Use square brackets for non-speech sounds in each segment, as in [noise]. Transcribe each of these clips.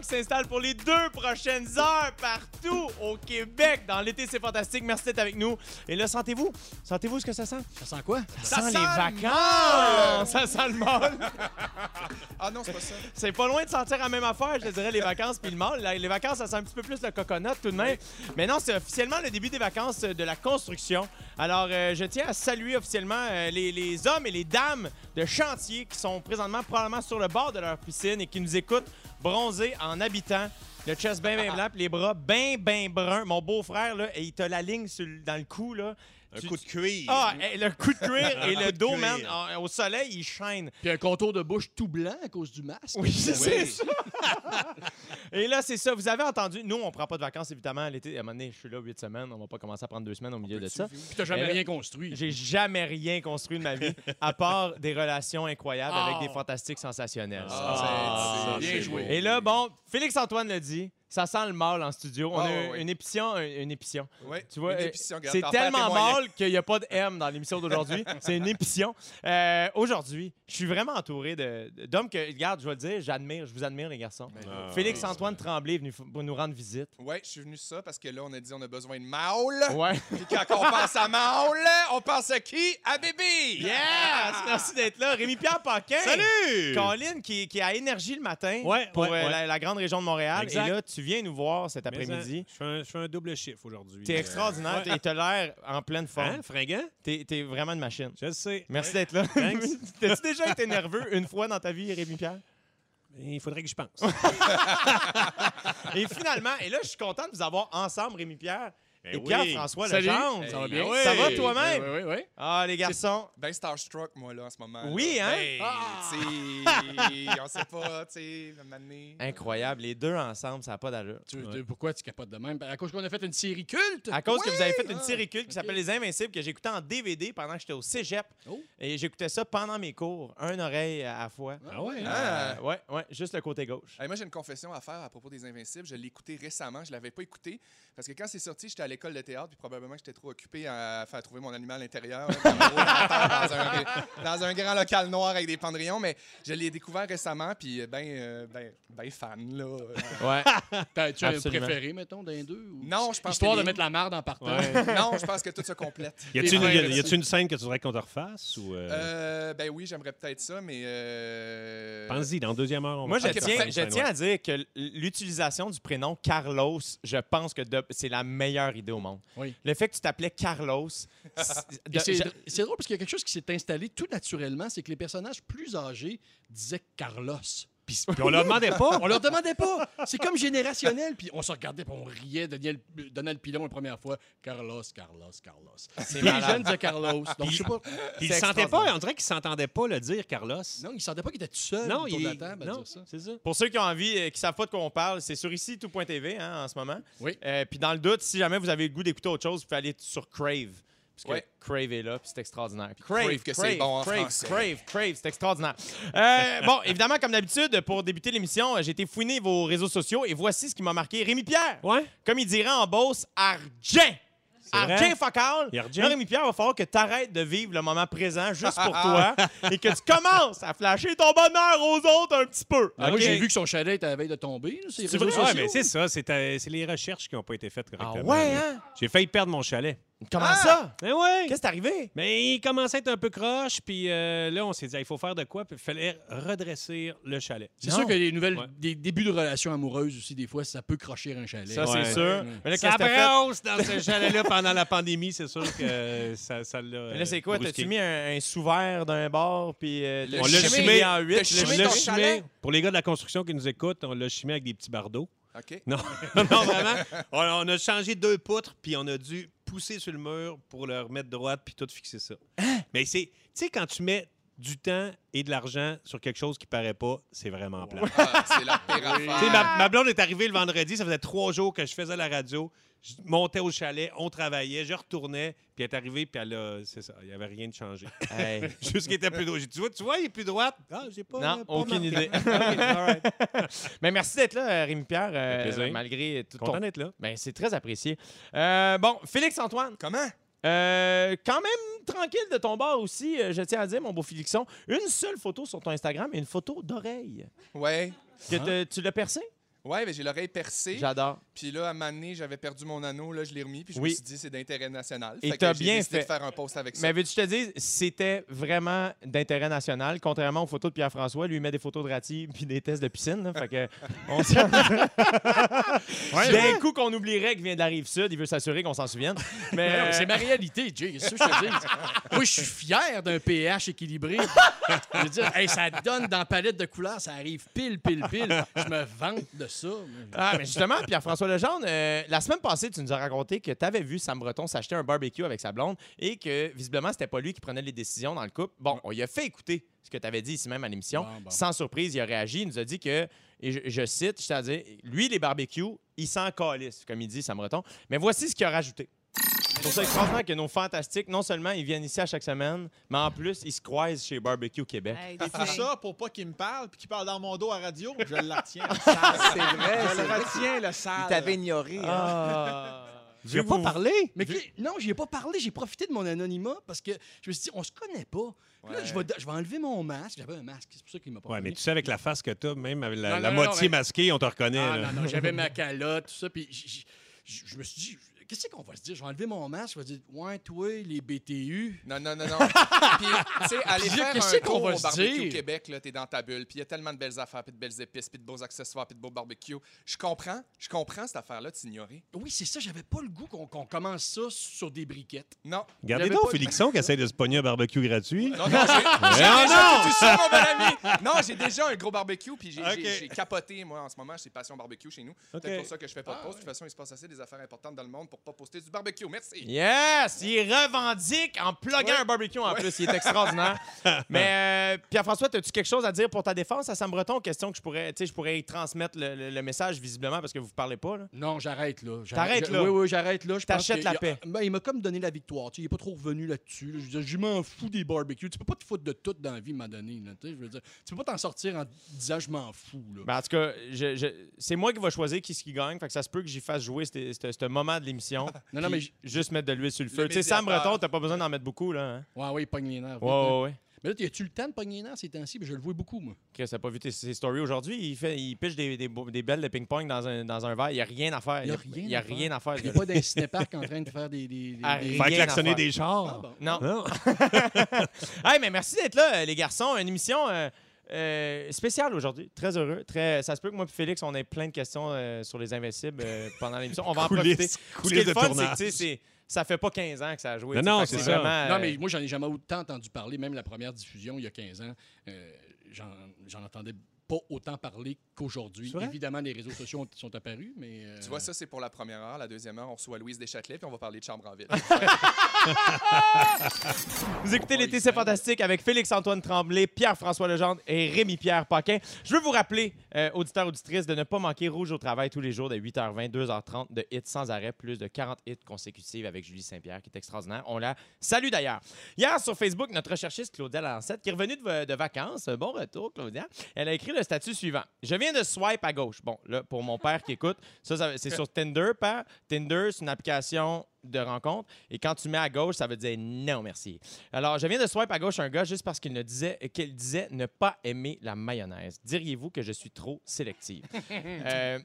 Qui s'installe pour les deux prochaines heures partout au Québec. Dans l'été, c'est fantastique. Merci d'être avec nous. Et là, sentez-vous? Sentez-vous ce que ça sent? Ça sent quoi? Ça, sent sent les le vacances! Ça sent le mal! [laughs] Ah non, c'est pas ça. C'est pas loin de sentir la même affaire, je te dirais, les vacances puis le mal. Les vacances, ça sent un petit peu plus le coconut tout de même. Mais non, c'est officiellement le début des vacances de la construction. Alors, euh, je tiens à saluer officiellement euh, les, les hommes et les dames de chantier qui sont présentement probablement sur le bord de leur piscine et qui nous écoutent bronzés en habitant. Le chest bien, bien blanc, les bras bien, bien bruns. Mon beau-frère, là, il t'a la ligne sur dans le cou, là. Un Tu- coup de cuir. Ah, eh, le coup de cuir et le dos, man, au soleil, il shine. Puis un contour de bouche tout blanc à cause du masque. Oui, c'est Oui. ça. [laughs] Et là, c'est ça. Vous avez entendu, nous, on prend pas de vacances, évidemment, l'été. À un moment donné, je suis là huit semaines. On va pas commencer à prendre deux semaines au milieu de ça. Puis t'as jamais rien construit. J'ai jamais rien construit de ma vie, à part des relations incroyables Ah. avec des fantastiques sensationnels. Ah, bien c'est joué. Et là, bon, Félix-Antoine l'a dit, ça sent le mal en studio. On Ah, a ouais, une, épition, une, épition. Ouais. Tu vois, Une euh, c'est tellement mal qu'il n'y a pas de M dans l'émission d'aujourd'hui. [laughs] c'est une épition. Euh, aujourd'hui, je suis vraiment entouré d'hommes que, regarde, je vais le dire, j'admire, je vous admire, les garçons. Ben, Ah, Félix-Antoine Tremblay est venu pour nous rendre visite. Ouais, je suis venu ça parce que là, on a dit on a besoin de Maul. Ouais. [laughs] Puis quand on pense à Maul, on pense à qui? À Bébé! Yes! Merci d'être là. Rémi-Pierre Paquin. Salut! Colin, qui, qui est à Énergie le matin Ouais, pour ouais, euh, ouais. La, la grande région de Montréal. Exact. Et là, tu viens nous voir cet après-midi. Je fais un, je fais un double chiffre aujourd'hui. T'es extraordinaire. Et t'as l'air en pleine forme. Hein, fringant? T'es t'es vraiment une machine. Je le sais. Merci d'être là. [laughs] T'as-tu déjà été nerveux une fois dans ta vie, Rémi-Pierre? Il faudrait que je pense. [laughs] Et finalement, et là, je suis content de vous avoir ensemble, Rémi-Pierre et oui. Pierre-François Salut. Legendre. Ça va Ben bien? Ça va toi-même? Oui, oui, oui. Ah, les garçons. Ben starstruck, moi, là, en ce moment. Oui, là. hein? Ben, Ah! on sait pas, tu sais. Incroyable. Les deux ensemble, ça n'a pas d'allure. Pourquoi tu capotes de même? Ben, À cause qu'on a fait une série culte? À cause que vous avez fait une Ah, série culte qui s'appelle Les Invincibles, que j'écoutais en DVD pendant que j'étais au cégep. Oh. Et j'écoutais ça pendant mes cours, un oreille à la fois. Ah ouais? Ah. Euh, ouais, ouais, juste le côté gauche. Hey, moi, j'ai une confession à faire à propos des Invincibles. Je l'ai écouté récemment. Je l'avais pas écouté parce que quand c'est sorti, j'étais à l'école de théâtre puis probablement que j'étais trop occupé à faire trouver mon animal intérieur là, dans, dans un, dans un grand local noir avec des pendrillons. Mais je l'ai découvert récemment puis ben, euh, ben, ben fan là. Ouais. [laughs] T'as- Tu as un préféré, mettons, d'un deux? ou- Non, je pense Histoire que de mettre la marde en partant. [laughs] Non, je pense que tout se complète. Y a-tu une, une scène que tu voudrais qu'on te refasse? Ou, euh, Euh, ben oui, j'aimerais peut-être ça, mais. Euh... Pense-y, dans la deuxième heure, on Moi, va je faire tiens, je tiens à dire que l'utilisation du prénom Carlos, je pense que de- c'est la meilleure idée au monde. Oui. Le fait que tu t'appelais Carlos. c'est drôle parce qu'il y a quelque chose qui s'est installé tout naturellement, c'est que les personnages plus âgés disaient Carlos. Puis, puis on leur demandait pas. On leur demandait pas. C'est comme générationnel. Puis on se regardait, puis on riait de Daniel- Donald Pilon la première fois. Carlos, Carlos, Carlos. Puis les malade. jeunes disaient Carlos. [laughs] Donc, je sais pas. C'est extraordinaire. pas, on dirait qu'ils s'entendaient pas le dire, Carlos. Non, ils ne sentaient pas qu'ils étaient tout seuls Non, il de non, dire ça. c'est ça. Pour ceux qui ont envie, euh, qui savent pas de quoi on parle, c'est sur ici tout.tv hein, en ce moment. Oui. Euh, puis dans le doute, si jamais vous avez le goût d'écouter autre chose, vous pouvez aller sur Crave. Parce que Ouais. Crave est là, puis c'est extraordinaire. Puis Crave, que c'est bon en Crave, français. Crave, Crave, c'est extraordinaire. Euh, bon, évidemment, comme d'habitude, pour débuter l'émission, euh, j'ai été fouiner vos réseaux sociaux et voici ce qui m'a marqué. Rémi Pierre, Ouais. comme il dirait en Beauce, argent. Argent focal. Rémi Pierre, il va falloir que tu arrêtes de vivre le moment présent juste pour [laughs] toi et que tu commences à flasher ton bonheur aux autres un petit peu. Ah, Moi, OK? j'ai vu que son chalet était à la veille de tomber. C'est? Ouais, mais c'est ça. C'est euh, les recherches qui n'ont pas été faites Ah correctement. ouais, hein? J'ai failli perdre mon chalet. Comment Ah! ça? Ben ouais. Qu'est-ce qui est arrivé? Mais il commençait à être un peu croche, puis euh, là, on s'est dit, il faut faire de quoi, puis il fallait redresser le chalet. C'est sûr que les nouvelles, Ouais. des débuts de relations amoureuses aussi, des fois, ça peut crocher un chalet. Ça, Ouais. c'est sûr. Mais là, Ça fait? dans ce chalet-là pendant la pandémie, c'est sûr que ça ça l'a. Mais là, c'est quoi? T'as-tu mis un, un sous-verre d'un bar, puis euh, Le On l'a chimé- chimé en le huit? Chimé chalet? Pour les gars de la construction qui nous écoutent, on l'a chimé avec des petits bardeaux. OK. Non, [laughs] non vraiment. On, on a changé deux poutres, puis on a dû pousser sur le mur pour le remettre droite, puis tout fixer ça. Mais c'est, tu sais, quand tu mets du temps et de l'argent sur quelque chose qui paraît pas, c'est vraiment plat. Ah, c'est la pire affaire. [laughs] Tu sais, ma, ma blonde est arrivée le vendredi, ça faisait trois jours que je faisais la radio. Je montais au chalet, on travaillait, je retournais, puis elle est arrivée, puis elle a. C'est ça, il n'y avait rien de changé. Hey. [laughs] Juste qu'il était plus droit. J'ai dit, tu vois, tu vois, il est plus droite. Ah, j'ai pas. Non, pas aucune marqué. idée. [laughs] Right. Mais merci d'être là, Rémi-Pierre, euh, Ça fait plaisir. malgré tout Content ton... d'être là. Ben, c'est très apprécié. Euh, bon, Félix-Antoine, Comment? Euh, quand même tranquille de ton bord aussi, euh, je tiens à dire, mon beau Félixon. Une seule photo sur ton Instagram et une photo d'oreille. Ouais. Que te- tu l'as percé? Ouais, mais j'ai l'oreille percée. J'adore. Puis là, à un moment donné, j'avais perdu mon anneau. Là, je l'ai remis. Puis je Oui. me suis dit, c'est d'intérêt national. Et t'as j'ai bien décidé fait. de faire un post avec ça. Mais veux-tu te dire, c'était vraiment d'intérêt national, contrairement aux photos de Pierre-François. Lui, il met des photos de ratis puis des tests de piscine. là. fait que, on [laughs] s'en- D'un coup qu'on oublierait qu'il vient de la rive sud, il veut s'assurer qu'on s'en souvienne. [laughs] Mais, euh, C'est ma réalité, Jay. C'est ça que je te dis. [laughs] Moi, je suis fier d'un pH équilibré. Je veux dire, hey, ça donne dans la palette de couleurs, ça arrive pile, pile, pile. Je me vante de ça. Ah, mais justement, Pierre-François Legendre, euh, la semaine passée, tu nous as raconté que tu avais vu Sam Breton s'acheter un barbecue avec sa blonde et que visiblement, c'était pas lui qui prenait les décisions dans le couple. Bon, on lui a fait écouter ce que tu avais dit ici même à l'émission. Bon, bon. Sans surprise, il a réagi. Il nous a dit que, et je, je cite, c'est-à-dire, lui, les barbecues, il s'en calisse, comme il dit Sam Breton. Mais voici ce qu'il a rajouté. Je trouve ça extraordinaire que nos fantastiques, non seulement ils viennent ici à chaque semaine, mais en plus, ils se croisent chez Barbecue Québec. Hey, Et tout ça pour pas qu'il me parle puis qu'il parle dans mon dos à radio, je le retiens. [laughs] le sale. C'est vrai, Je c'est le retiens, le Il sale. t'avait ignoré. hein. Ah! Vu pas vous- parlé? Mais qui- non, j'y ai pas parlé. J'ai profité de mon anonymat parce que je me suis dit, on se connaît pas. Puis Là, je vais, je vais enlever mon masque. J'avais un masque, c'est pour ça qu'il m'a pas Ouais, mais tu sais, avec la face que tu as, même avec la, Non, la non, non, moitié mais- masquée, on te reconnaît. Ah, là. non, non, j'avais ma calotte, tout ça. Puis je me suis dit, qu'est-ce qu'on va se dire? Je vais enlever mon masque, je vais dire, ouais, toi, les BTU. Non, non, non, non. [laughs] puis, tu sais, aller Puis, faire qu'est-ce un qu'on tour va au barbecue dire? Québec, là, t'es dans ta bulle, puis il y a tellement de belles affaires, puis de belles épices, puis de beaux accessoires, puis de beaux barbecues. Je comprends, je comprends cette affaire-là de s'ignorer. Oui, c'est ça, j'avais pas le goût qu'on qu'on commence ça sur des briquettes. Non. Regardez donc Félixon qui essaie de se pogner un barbecue gratuit. Non, non, j'ai [laughs] j'ai non, déjà non! tout ça, mon bon ami. Non, j'ai déjà un gros barbecue, puis j'ai Ok. j'ai- j'ai capoté, moi, en ce moment, j'ai Passion Barbecue chez nous. Ok. C'est pour ça que je fais pas de post. De toute façon, il se passe assez des affaires importantes dans le monde pour pas poster du barbecue. Merci. Yes! Il revendique en pluguant un barbecue en plus. Il est extraordinaire. [laughs] Mais euh, Pierre-François, as-tu quelque chose à dire pour ta défense? À Sam Breton? Question que je pourrais, tu sais, je pourrais y transmettre le, le- le message visiblement parce que vous ne parlez pas. Là. Non, j'arrête là. T'arrêtes là? Oui, oui, j'arrête là. T'achètes la paix. Ben, il m'a comme donné la victoire. Tu sais, il n'est pas trop revenu là-dessus. là. Je veux dire, je m'en fous des barbecues. Tu peux pas te foutre de tout dans la vie, m'a donné. là. Tu sais, je veux dire, tu peux pas t'en sortir en disant je m'en fous. Là. Ben, en tout cas, je- je- c'est moi qui va choisir qui, ce qui gagne. Fait que ça se peut que j'y fasse jouer ce moment de l'émission. [laughs] Non, non, mais Puis juste mettre de l'huile sur le feu. Tu sais, Sam. Breton, t'as pas besoin d'en mettre beaucoup. Là, hein? Ouais, ouais, il pogne les nerfs. Ouais, ouais, ouais. Mais là, as-tu le temps de pogner les nerfs ces temps-ci? Je le vois beaucoup, moi. Chris, t'as pas vu tes, ses stories aujourd'hui? Il, fait, il piche des, des, belles de ping-pong dans un, dans un verre. Il n'y a rien à faire. Il y a rien il y a à faire. rien à faire. Il n'y a pas d'un cinéparc en train de faire des. des, des- Ah, Faire klaxonner des chars. Ah, bon. Non. Non. [laughs] hey, mais merci d'être là, les garçons. Une émission euh, euh, spéciale aujourd'hui. Très heureux. Très... Ça se peut que moi et Félix, on ait plein de questions euh, sur les Invincibles euh, pendant l'émission. On va en profiter. Ce qui est le fun, c'est que ça fait pas 15 ans que ça a joué. Non, c'est ça. vraiment, Non, mais moi, j'en ai jamais autant entendu parler. Même la première diffusion, il y a 15 ans, euh, j'en j'en entendais pas autant parler qu'aujourd'hui. Évidemment, les réseaux sociaux ont- sont apparus, mais. euh, Tu vois, ça, c'est pour la première heure. La deuxième heure, on reçoit Louise Deschâtelet, puis on va parler de chambre en ville. [laughs] Vous écoutez l'été, c'est fantastique avec Félix-Antoine Tremblay, Pierre-François Legendre et Rémi-Pierre Paquin. Je veux vous rappeler, euh, auditeurs, auditrices, de ne pas manquer Rouge au travail tous les jours de 8h20, 2h30 de hits sans arrêt, plus de 40 hits consécutifs avec Julie Saint-Pierre, qui est extraordinaire. On la salue d'ailleurs. Hier, sur Facebook, notre recherchiste Claudia Lancette, qui est revenue de, de vacances, bon retour, Claudia, elle a écrit le statut suivant. Je viens de swipe à gauche. Bon, là, pour mon père qui écoute, ça, ça- c'est sur Tinder, père. Tinder, c'est une application de rencontre. Et quand tu mets à gauche, ça veut dire non, merci. Alors, je viens de swipe à gauche un gars juste parce qu'il ne disait qu'il disait ne pas aimer la mayonnaise. Diriez-vous que je suis trop sélective? [laughs] Euh,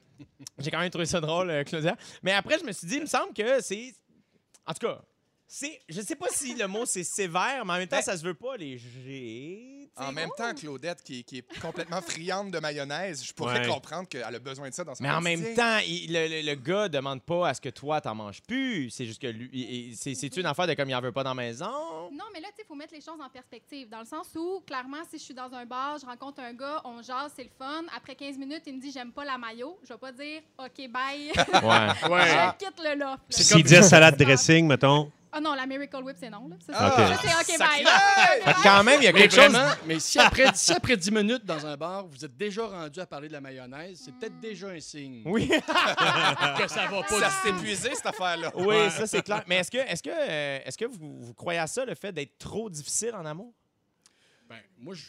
J'ai quand même trouvé ça drôle, euh, Claudia. Mais après, je me suis dit, il me semble que c'est. En tout cas, c'est. Je sais pas si le mot c'est sévère, mais en même temps, Ben- ça se veut pas léger. En même temps, Claudette, qui, est- qui est complètement friande de mayonnaise, je pourrais Ouais. comprendre qu'elle a besoin de ça dans son Mais en même temps, il- le, le- le gars demande pas à ce que toi, t'en manges plus. C'est juste que lui. c'est- C'est-tu une affaire de comme il en veut pas dans la maison? Non, mais là, tu sais, il faut mettre les choses en perspective. Dans le sens où, clairement, si je suis dans un bar, je rencontre un gars, on jase, c'est le fun. Après 15 minutes, il me dit j'aime pas la maillot. Je vais pas dire OK, bye. Ouais. [laughs] Ouais. je quitte le loft. là. S'il disait salade dressing, mettons. Ah non, la Miracle Whip, c'est non. Là. Ça, Ah, c'est- ça, c'est OK, bye. Fait que quand même, il y a Mais quelque chose. vraiment, mais si après, si après 10 minutes dans un bar, vous êtes déjà rendu à parler de la mayonnaise, c'est peut-être déjà un signe Oui. [laughs] que ça va pas. Ça s'est épuisé, cette affaire-là. Oui, ça c'est clair. Mais est-ce que, est-ce que, euh, est-ce que vous, vous croyez à ça, le fait d'être trop difficile en amour? Ben, moi, je,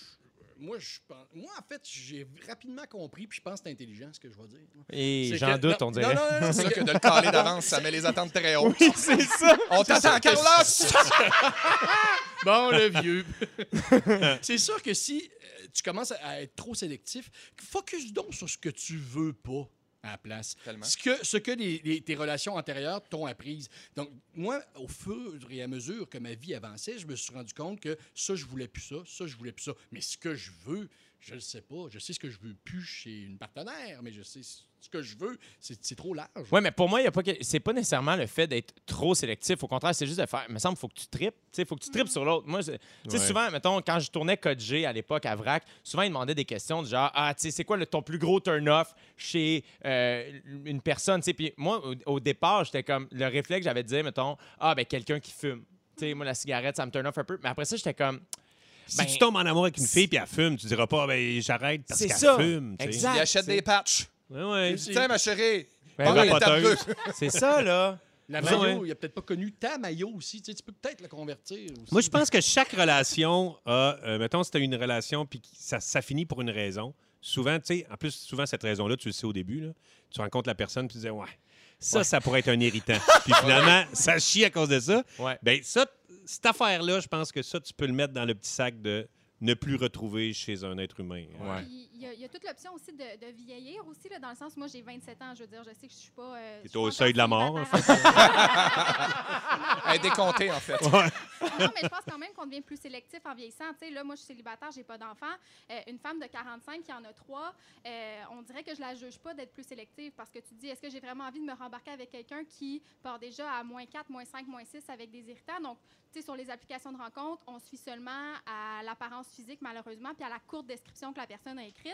moi, je pense, moi, en fait, j'ai rapidement compris, puis je pense que c'est intelligent ce que je vais dire. Et C'est j'en que- doute, non, on dirait. Non, non, non, [laughs] non, C'est ça que- de le caler d'avance, ça met les attentes très hautes. Oui, c'est ça. [laughs] On t'attend, Carlos! [laughs] Bon, le vieux. c'est sûr que si euh, tu commences à- à être trop sélectif, focus donc sur ce que tu veux pas à la place. Tellement. Ce que, ce que les- les- tes relations antérieures t'ont apprise. Donc, moi, au fur et à mesure que ma vie avançait, je me suis rendu compte que ça, je voulais plus ça, ça, je voulais plus ça. Mais ce que je veux, je le sais pas. Je sais ce que je veux plus chez une partenaire, mais je sais ce que je veux, c'est c'est trop large. Oui, mais pour moi, il y a pas que- c'est pas nécessairement le fait d'être trop sélectif. Au contraire, c'est juste de faire. Il me semble qu'il faut que tu tripes. Il faut que tu tripes sur l'autre. Moi, c'est- tu sais, Ouais. souvent, mettons, quand je tournais Code G à l'époque à VRAC, souvent, ils demandaient des questions du genre Ah, tu sais, c'est quoi le, ton plus gros turn-off chez euh, une personne? Tu sais, Puis moi, au, au départ, j'étais comme. Le réflexe, j'avais de dire, mettons, Ah, ben, quelqu'un qui fume. Tu sais, moi, la cigarette, ça me turn off un peu. Mais après ça, j'étais comme. Si Ben, tu tombes en amour avec une fille puis elle fume, tu diras pas, ben j'arrête parce C'est qu'elle ça. fume. tu sais. Exact. Il achète des patchs. Ouais, ouais. Tiens, ma chérie. Ben oui, [laughs] c'est ça, là. La Ouais. maillot, il a peut-être pas connu ta maillot aussi. Tu, sais, tu peux peut-être le convertir aussi. Moi, je pense que chaque relation a, euh, mettons, si tu as une relation puis que ça, ça finit pour une raison, souvent, tu sais, en plus, souvent, cette raison-là, tu le sais au début, là, tu rencontres la personne puis tu dis, ouais, ça, Ouais. ça pourrait être un irritant. [laughs] puis finalement, ça chie à cause de ça. Ouais. Ben ça, cette affaire-là, je pense que ça, tu peux le mettre dans le petit sac de ne plus retrouver chez un être humain. Ouais. Puis, Il y, a- il y a toute l'option aussi de, de vieillir aussi, là, dans le sens, moi j'ai 27 ans, je veux dire, je sais que je suis pas. euh, T'es au seuil de la mort, en fait. célibataire. [laughs] Elle est décomptée, en fait. Non, mais je pense quand même qu'on devient plus sélectif en vieillissant. Tu sais, là, moi, je suis célibataire, j'ai pas d'enfant. Euh, une femme de 45 qui en a trois, euh, on dirait que je la juge pas d'être plus sélective parce que tu te dis, est-ce que j'ai vraiment envie de me rembarquer avec quelqu'un qui part déjà à moins 4, moins 5, moins 6 avec des irritants? Donc, tu sais, sur les applications de rencontre, on se fie seulement à l'apparence physique, malheureusement, puis à la courte description que la personne a écrite.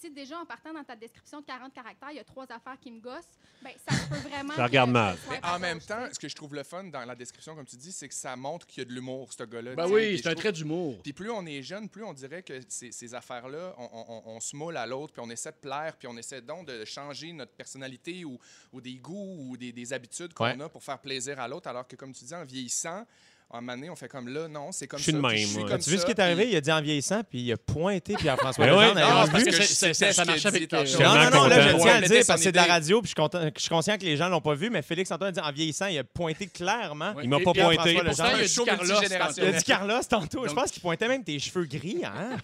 Si déjà, en partant dans ta description de 40 caractères, il y a trois affaires qui me gossent, ben ça se peut vraiment. Ça regarde mal. Mais en même temps, ce que je trouve le fun dans la description, comme tu dis, c'est que ça montre qu'il y a de l'humour, ce gars-là. Ben oui, c'est un trait d'humour. Puis plus on est jeune, plus on dirait que ces, ces affaires-là, on, on- on se moule à l'autre, puis on essaie de plaire, puis on essaie donc de changer notre personnalité ou, ou des goûts ou des, des habitudes qu'on Ouais. a pour faire plaisir à l'autre. Alors que, comme tu dis, en vieillissant, un moment donné, on fait comme là, non, c'est comme Je suis ça. de même, je suis comme As-tu vu ce ça, qui est arrivé? puis- Il a dit en vieillissant, puis il a pointé Pierre-François Ben [laughs] ouais. Legendre. Non, avez-vous parce vu? que Ça- ça- ça qu'il avec, Non, non, non, là, je tiens à le dire parce que c'est de la radio, puis je suis, conscient que les gens l'ont pas vu, mais Félix Antoine a dit en vieillissant, il a pointé clairement. Il m'a pas pointé. Il a dit Carlos multigénérationnel. Il a dit Carlos tantôt. Je pense qu'il pointait même tes cheveux gris, hein?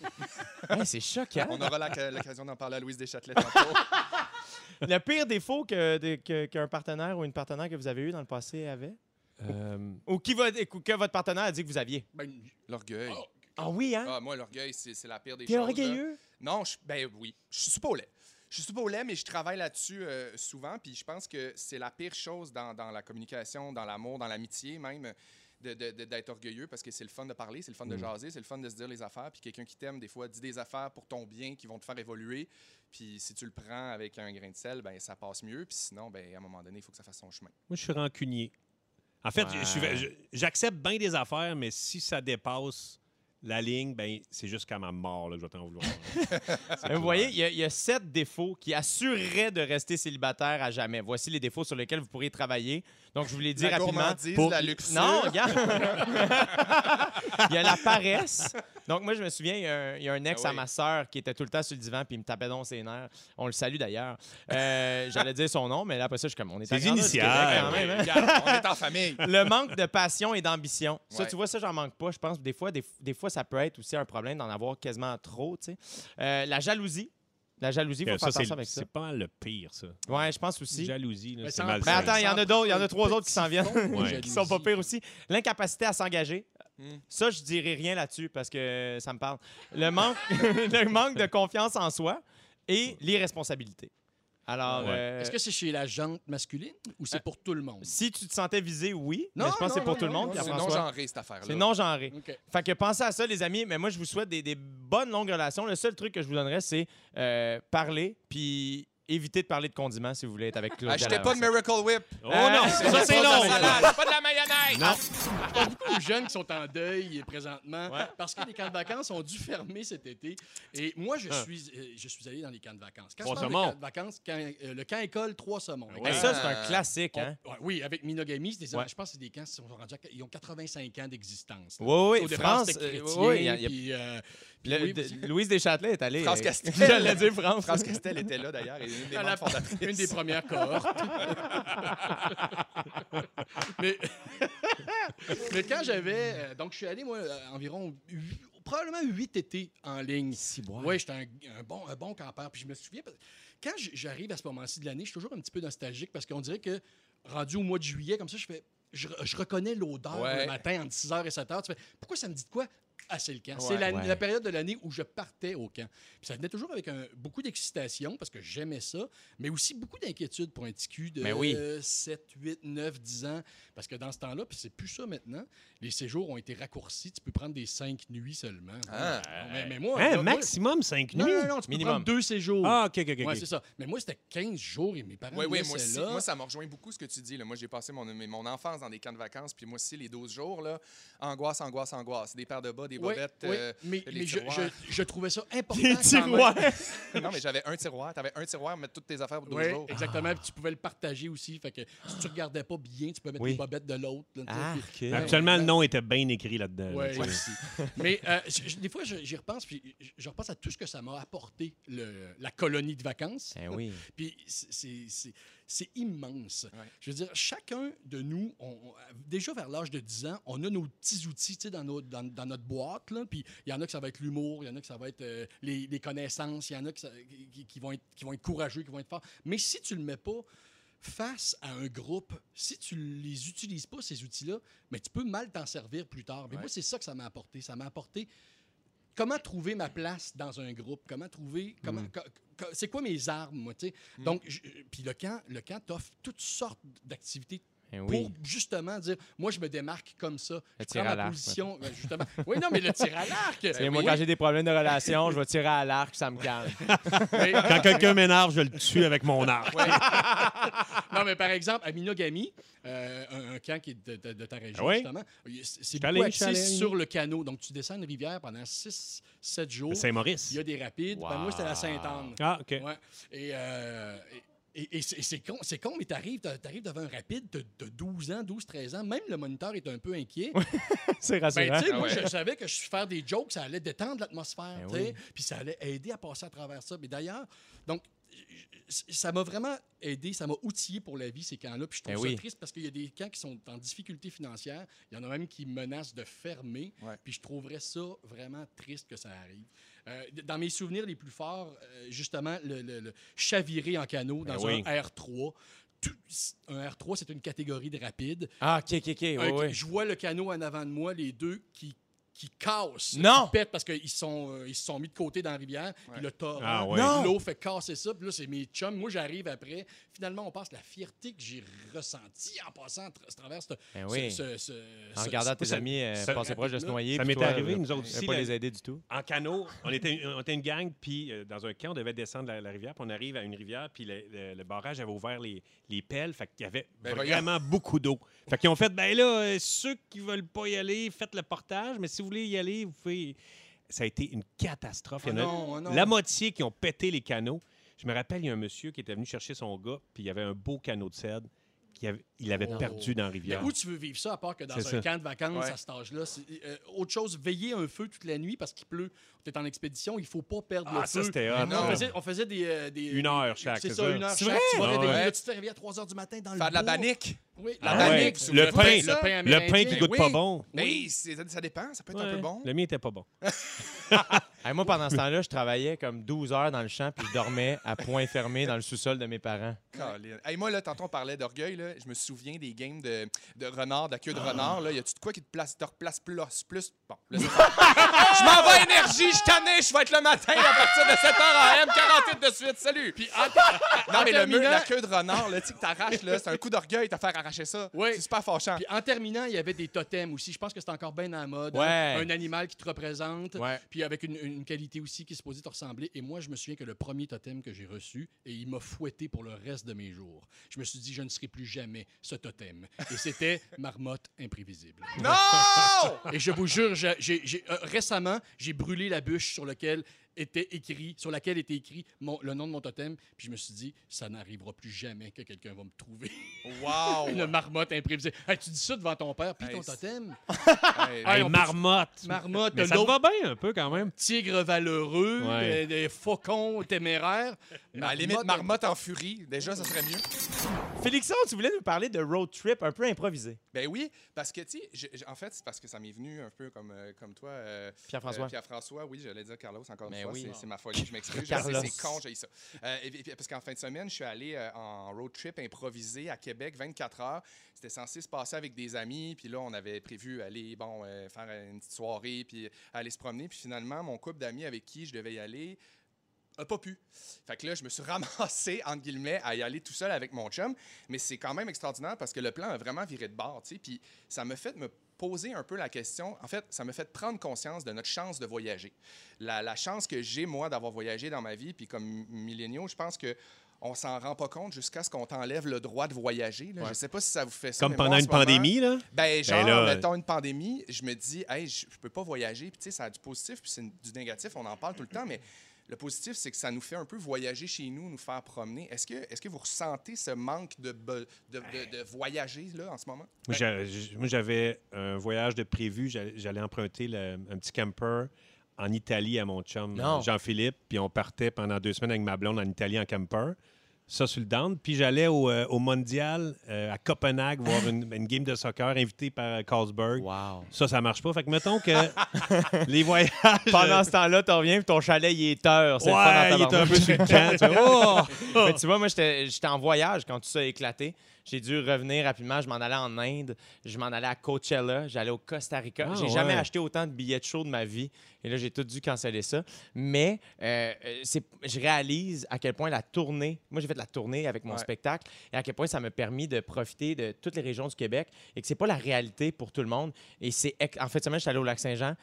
[laughs] C'est choquant. On aura l'occasion d'en parler à Louise Deschâtelet tantôt. [laughs] Le pire défaut que, de- que- qu'un partenaire ou une partenaire que vous avez eu dans le passé avait? Euh, Ou qui va, que votre partenaire a dit que vous aviez? Ben, L'orgueil. Oh. Ah oui, hein? Ah, moi, l'orgueil, c'est la pire des T'es choses. là. orgueilleux? Non, je, ben oui. Je suis super au lait. Je suis super au lait, mais je travaille là-dessus euh, souvent. Puis je pense que c'est la pire chose dans, dans la communication, dans l'amour, dans l'amitié même, de- de- de- d'être orgueilleux parce que c'est le fun de parler, c'est le fun de jaser, c'est le fun de se dire les affaires. Puis quelqu'un qui t'aime, des fois, dit des affaires pour ton bien qui vont te faire évoluer. Puis si tu le prends avec un grain de sel, ben ça passe mieux. Puis sinon, ben à un moment donné, il faut que ça fasse son chemin. moi, je suis rancunier. En fait, Ouais. j'accepte bien des affaires, mais si ça dépasse la ligne, ben c'est jusqu'à ma mort là, que je vais t'en vouloir. Mais [laughs] Vous voyez, il y, a, il y a sept défauts qui assureraient de rester célibataire à jamais. Voici les défauts sur lesquels vous pourriez travailler. Donc, je vous les dis la rapidement. Pour- la luxure. Non, regarde. [laughs] il y a la paresse. Donc, moi, je me souviens, il y a un, il y a un ex Ah à ma sœur qui était tout le temps sur le divan puis il me tapait donc ses nerfs. On le salue d'ailleurs. Euh, [laughs] J'allais dire son nom, mais là, après ça, je suis comme, on est Québec initiales. quand même, hein? Regarde, on est en famille. Le manque de passion et d'ambition. Ça, Ouais. tu vois, ça, j'en manque pas. Je pense que des fois, des, des fois, ça peut être aussi un problème d'en avoir quasiment trop, tu sais. Euh, la jalousie. La jalousie, il faut faire ça, c'est attention avec ça. c'est pas mal le pire, ça. Ouais, je pense aussi. Jalousie, c'est mal. Mais attends, il y en a d'autres. Il y en a trois autres qui s'en viennent. Ouais. qui sont pas pires aussi. L'incapacité à s'engager. Hmm. Ça, je dirais rien là-dessus parce que ça me parle. Le manque, [laughs] le manque de confiance en soi et l'irresponsabilité. Alors, Ouais. euh, Est-ce que c'est chez la jante masculine ou c'est pour tout le monde? si tu te sentais visé, oui. Non, mais je pense que c'est non, pour non, tout le non, monde, non, C'est non-genré, cette affaire-là. C'est non-genré. Fait que pensez à ça, les amis. Mais moi, je vous souhaite des, des bonnes longues relations. Le seul truc que je vous donnerais, c'est euh, parler, puis éviter de parler de condiments si vous voulez être avec Claude Achetez pas de. Miracle Whip. Oh Euh, non, c'est ça, c'est pas non. de la Salade, pas de la mayonnaise. Non. Je pense beaucoup aux jeunes qui sont en deuil présentement Ouais. parce que les camps de vacances ont dû fermer cet été. Et moi, je Ah. suis, euh, je suis allé dans les camps de vacances. Quand Trois saumons. de camps de vacances, quand, euh, le camp école, trois saumons. Ouais. Ça, c'est Ah. un classique. Hein? On- oui, avec Minogami, c'est des- Ouais. je pense que c'est des camps qui sont rendus à- ils ont 85 ans d'existence. Oui, oui, France. Louise Deschâtelet est allée. France euh, Castel. [laughs] J'allais dire France. France Castel était là d'ailleurs, et une des la- [laughs] une des premières cohortes. [laughs] mais, [laughs] mais quand j'avais. euh, Donc, je suis allé, moi, euh, environ. probablement huit étés en ligne. Oui, j'étais un, un bon, un bon campeur. Puis je me souviens, quand j'arrive à ce moment-ci de l'année, je suis toujours un petit peu nostalgique parce qu'on dirait que rendu au mois de juillet, comme ça, je fais. Je, je reconnais l'odeur Ouais. le matin entre 6h et 7h. Tu fais, pourquoi ça me dit de quoi? Ah, c'est le camp. C'est la, Ouais. la période de l'année où je partais au camp. Puis ça venait toujours avec un- beaucoup d'excitation parce que j'aimais ça, mais aussi beaucoup d'inquiétude pour un petit cul de Mais oui. euh, 7, 8, 9, 10 ans. Parce que dans ce temps-là, puis c'est plus ça maintenant, les séjours ont été raccourcis. Tu peux prendre des 5 nuits seulement. Ah. mais, mais moi, Hein, maximum 5 nuits. non, non, non, tu peux Minimum. prendre deux séjours. Ah, OK, OK, OK. Ouais, c'est ça. Mais moi, c'était 15 jours et mes parents Oui, me oui, moi aussi. là. Moi, ça m'a rejoint beaucoup ce que tu dis. Là. Moi, j'ai passé mon enfance dans des camps de vacances, puis moi aussi, les 12 jours, là, angoisse, angoisse, angoisse. Des paires de bas, des bobettes. oui, euh, mais, les mais je, tiroirs. je- je trouvais ça important. Les quand tiroirs. [laughs] non, mais j'avais un tiroir. Tu avais un tiroir, mettre toutes tes affaires pour 12 Oui, jours. exactement. Puis tu pouvais le partager aussi. Fait que si tu regardais pas bien, tu pouvais mettre Oui. les bobettes de l'autre. sais, Ah. Ouais, Actuellement, le nom était bien écrit là-dedans. là. [laughs] Mais euh, je- des fois, j'y repense, puis je, je repense à tout ce que ça m'a apporté, le- la colonie de vacances. Eh oui. Puis c'est- c'est- immense. Ouais. Je veux dire, chacun de nous, on- déjà vers l'âge de 10 ans, on a nos petits outils dans, nos- dans, dans notre boîte. là. Puis il y en a que ça va être l'humour, il y en a que ça va être euh, les, les connaissances, il y en a que ça- qui, qui vont être, qui vont être courageux, qui vont être forts. Mais si tu le mets pas face à un groupe, si tu les utilises pas, ces outils-là, mais tu peux mal t'en servir plus tard. Mais Ouais. moi, c'est ça que ça m'a apporté. Ça m'a apporté comment trouver ma place dans un groupe, comment trouver, comment, co- co- c'est quoi mes armes, moi, tu sais? Donc, je- puis le camp, le camp t'offre toutes sortes d'activités Eh pour justement dire, moi, je me démarque comme ça. Je tir prends à ma l'arc, position, ben, justement. Oui, non, mais le tir à l'arc. Et moi, Oui, quand j'ai des problèmes de relation, je vais tirer à l'arc, ça me calme. [laughs] mais- Quand quelqu'un m'énerve, je le tue avec mon arc. [laughs] non, mais par exemple, à Minogami, euh, un, un camp qui est de, de- de ta région, Ah oui? justement, c'est beaucoup je axé sur le canot. Donc, tu descends une rivière pendant 6-7 jours. Saint-Maurice. Il y a des rapides. Ben, moi, c'était la Wow. Sainte-Anne. Ah, OK. Ouais. Et, euh, et, c'est con, c'est con, mais t'arrives, t'a- t'arrives devant un rapide de, de 12 ans, 12, 13 ans. Même le moniteur est un peu inquiet. [laughs] C'est Ben, rassurant. Ah moi, je savais que je faire des jokes, ça allait détendre l'atmosphère, Ben tu sais, oui. puis ça allait aider à passer à travers ça. Mais d'ailleurs, donc, ça m'a vraiment aidé, ça m'a outillé pour la vie, ces camps-là. Puis je trouve Ben ça oui. triste parce qu'il y a des camps qui sont en difficulté financière. Il y en a même qui menacent de fermer. Ouais. Puis je trouverais ça vraiment triste que ça arrive. Euh, dans mes souvenirs les plus forts, euh, justement, le, le- le chavirer en canot Ben dans oui. un R3. Tout- un R3, c'est une catégorie de rapide. Ah, OK, OK, OK. Oui, oui. Je vois le canot en avant de moi, les deux qui, qui cassent, Non! qui pètent parce qu'ils sont, euh, ils se sont mis de côté dans la rivière, puis le torrent, Ah ouais. L'eau fait casser ça, puis là, c'est mes chums. Moi, j'arrive après. Finalement, on passe la fierté que j'ai ressentie en passant à tra- à travers ce, Ben oui. ce- ce- En ce- regardant ce- tes amis euh, passer proche de se noyer. Ça toi, arrivé, nous autres je aussi. vais pas les aider du tout. En canot, on était, on était une gang, puis euh, dans un camp, on devait descendre la, la rivière, puis on arrive à une rivière, puis le, le- le barrage avait ouvert les, les pelles, fait qu'il y avait Ben vraiment beaucoup d'eau. Fait qu'ils ont fait, ben là, euh, ceux qui veulent pas y aller, faites le portage, mais si vous voulez y aller, vous pouvez... Ça a été une catastrophe. Il y en a Ah non, ah non. la moitié qui ont pété les canaux. Je me rappelle, il y a un monsieur qui était venu chercher son gars, puis il y avait un beau canot de cèdre qu'il avait, il avait Oh. perdu dans la Mais rivière. où tu veux vivre ça, à part que dans un ça. camp de vacances Ouais. à cet âge-là? Euh, autre chose, veiller un feu toute la nuit parce qu'il pleut. Tu es en expédition, il faut pas perdre Ah, le ça, feu. c'était. On faisait, on faisait des, euh, des- Une heure chaque, C'est c'est ça, ça? une heure chaque. vrai? Tu vas Ah réveiller. ouais. Là, tu te réveilles à 3 heures du matin dans le Faire de la. Oui, La Ah ouais. vous Le pain. Le pain Le pain amérindien. qui goûte oui. pas bon. Mais ça dépend, ça peut être un peu bon. Le mien était pas bon. [laughs] Hey, moi, pendant ce temps-là, je travaillais comme 12 heures dans le champ, puis je dormais à point fermé dans le sous-sol de mes parents. Hey, moi, là, tantôt, on parlait d'orgueil. là. Je me souviens des games de, de renard, de la queue de renard. Là. Y a-tu de quoi qui te, place, te replace plus? plus? Bon, là. Je m'en vais énergie, je tanné, je vais être le matin à partir de 7h AM, 48 de suite. Salut! Puis, non, mais le terminant- mur, la queue de renard, là, tu sais, que t'arraches, là, c'est un coup d'orgueil, t'as faire arracher ça. Oui. C'est super fâchant. Puis en terminant, il y avait des totems aussi. Je pense que c'est encore bien à la mode. hein. Un animal qui te représente. Ouais. Puis avec une, une qualité aussi qui est supposée te ressembler. Et moi, je me souviens que le premier totem que j'ai reçu, et il m'a fouetté pour le reste de mes jours. Je me suis dit, je ne serai plus jamais ce totem. Et c'était [laughs] Marmotte imprévisible. Non! Et je vous jure, euh, récemment, j'ai brûlé la bûche sur laquelle était écrit, sur laquelle était écrit mon- le nom de mon totem. Puis je me suis dit, ça n'arrivera plus jamais que quelqu'un va me trouver. Wow! [laughs] Une marmotte imprévisible. Hey, tu dis ça devant ton père, puis Hey, ton totem? [laughs] Hey, on peut- marmotte. Marmotte, Mais ça te va bien un peu quand même. tigre valeureux, Ouais. euh, des faucons téméraires. à la limite, marmotte en furie, déjà, ça serait mieux. Félixon, tu voulais nous parler de road trip un peu improvisé. Ben oui, parce que, tu sais, en fait, c'est parce que ça m'est venu un peu comme, euh, comme toi. euh, Pierre-François. euh, Pierre-François, oui, j'allais dire Carlos encore une Ben oui. c'est- ma folie, je m'excuse. C'est con, j'ai ça. Euh, et- et- parce qu'en fin de semaine, je suis allé euh, en road trip improvisé à Québec, 24 heures. C'était censé se passer avec des amis, puis là, on avait prévu aller, bon, euh, faire une petite soirée, puis aller se promener. Puis finalement, mon couple d'amis avec qui je devais y aller a pas pu. Fait que là, je me suis [laughs] ramassé, entre guillemets, à y aller tout seul avec mon chum. Mais c'est quand même extraordinaire parce que le plan a vraiment viré de bord, tu sais. Puis ça me fait me poser un peu la question. En fait, ça me fait prendre conscience de notre chance de voyager. La, la chance que j'ai, moi, d'avoir voyagé dans ma vie, puis comme milléniaux, je pense que on s'en rend pas compte jusqu'à ce qu'on t'enlève le droit de voyager. là. Je sais pas si ça vous fait ça. Comme moi, pendant en une moment- pandémie, là? ben, genre, Ben là, mettons une pandémie, je me dis, hey, je, je peux pas voyager. Puis, tu sais, ça a du positif, puis c'est du négatif, on en parle tout le temps, mais le positif, c'est que ça nous fait un peu voyager chez nous, nous faire promener. Est-ce que, est que vous ressentez ce manque de, de, de- de voyager, là, en ce moment? Moi, j'avais un voyage de prévu. J'allais emprunter le- un petit camper en Italie à mon chum. Jean-Philippe. Puis on partait pendant deux semaines avec ma blonde en Italie en camper. Ça sur le down. Puis j'allais au, euh, au Mondial euh, à Copenhague voir une, [laughs] une game de soccer invité par Carlsberg. Wow. Ça, ça marche pas. Fait que mettons que [laughs] les voyages. Pendant ce temps-là, tu reviens puis ton chalet, il est heure. C'est le fun ouais, il est un peu sur le [laughs] camp. tu vois. Oh! Mais tu vois, moi, j'étais en voyage quand tout ça a éclaté. J'ai dû revenir rapidement. Je m'en allais en Inde. Je m'en allais à Coachella. J'allais au Costa Rica. Ah, j'ai jamais acheté autant de billets de show de ma vie. Et là, j'ai tout dû canceller ça. Mais euh, euh, je réalise à quel point la tournée... Moi, j'ai fait la tournée avec mon Ouais. spectacle et à quel point ça m'a permis de profiter de toutes les régions du Québec et que c'est pas la réalité pour tout le monde. Et c'est... En fait, semaine, j'étais allé au Lac-Saint-Jean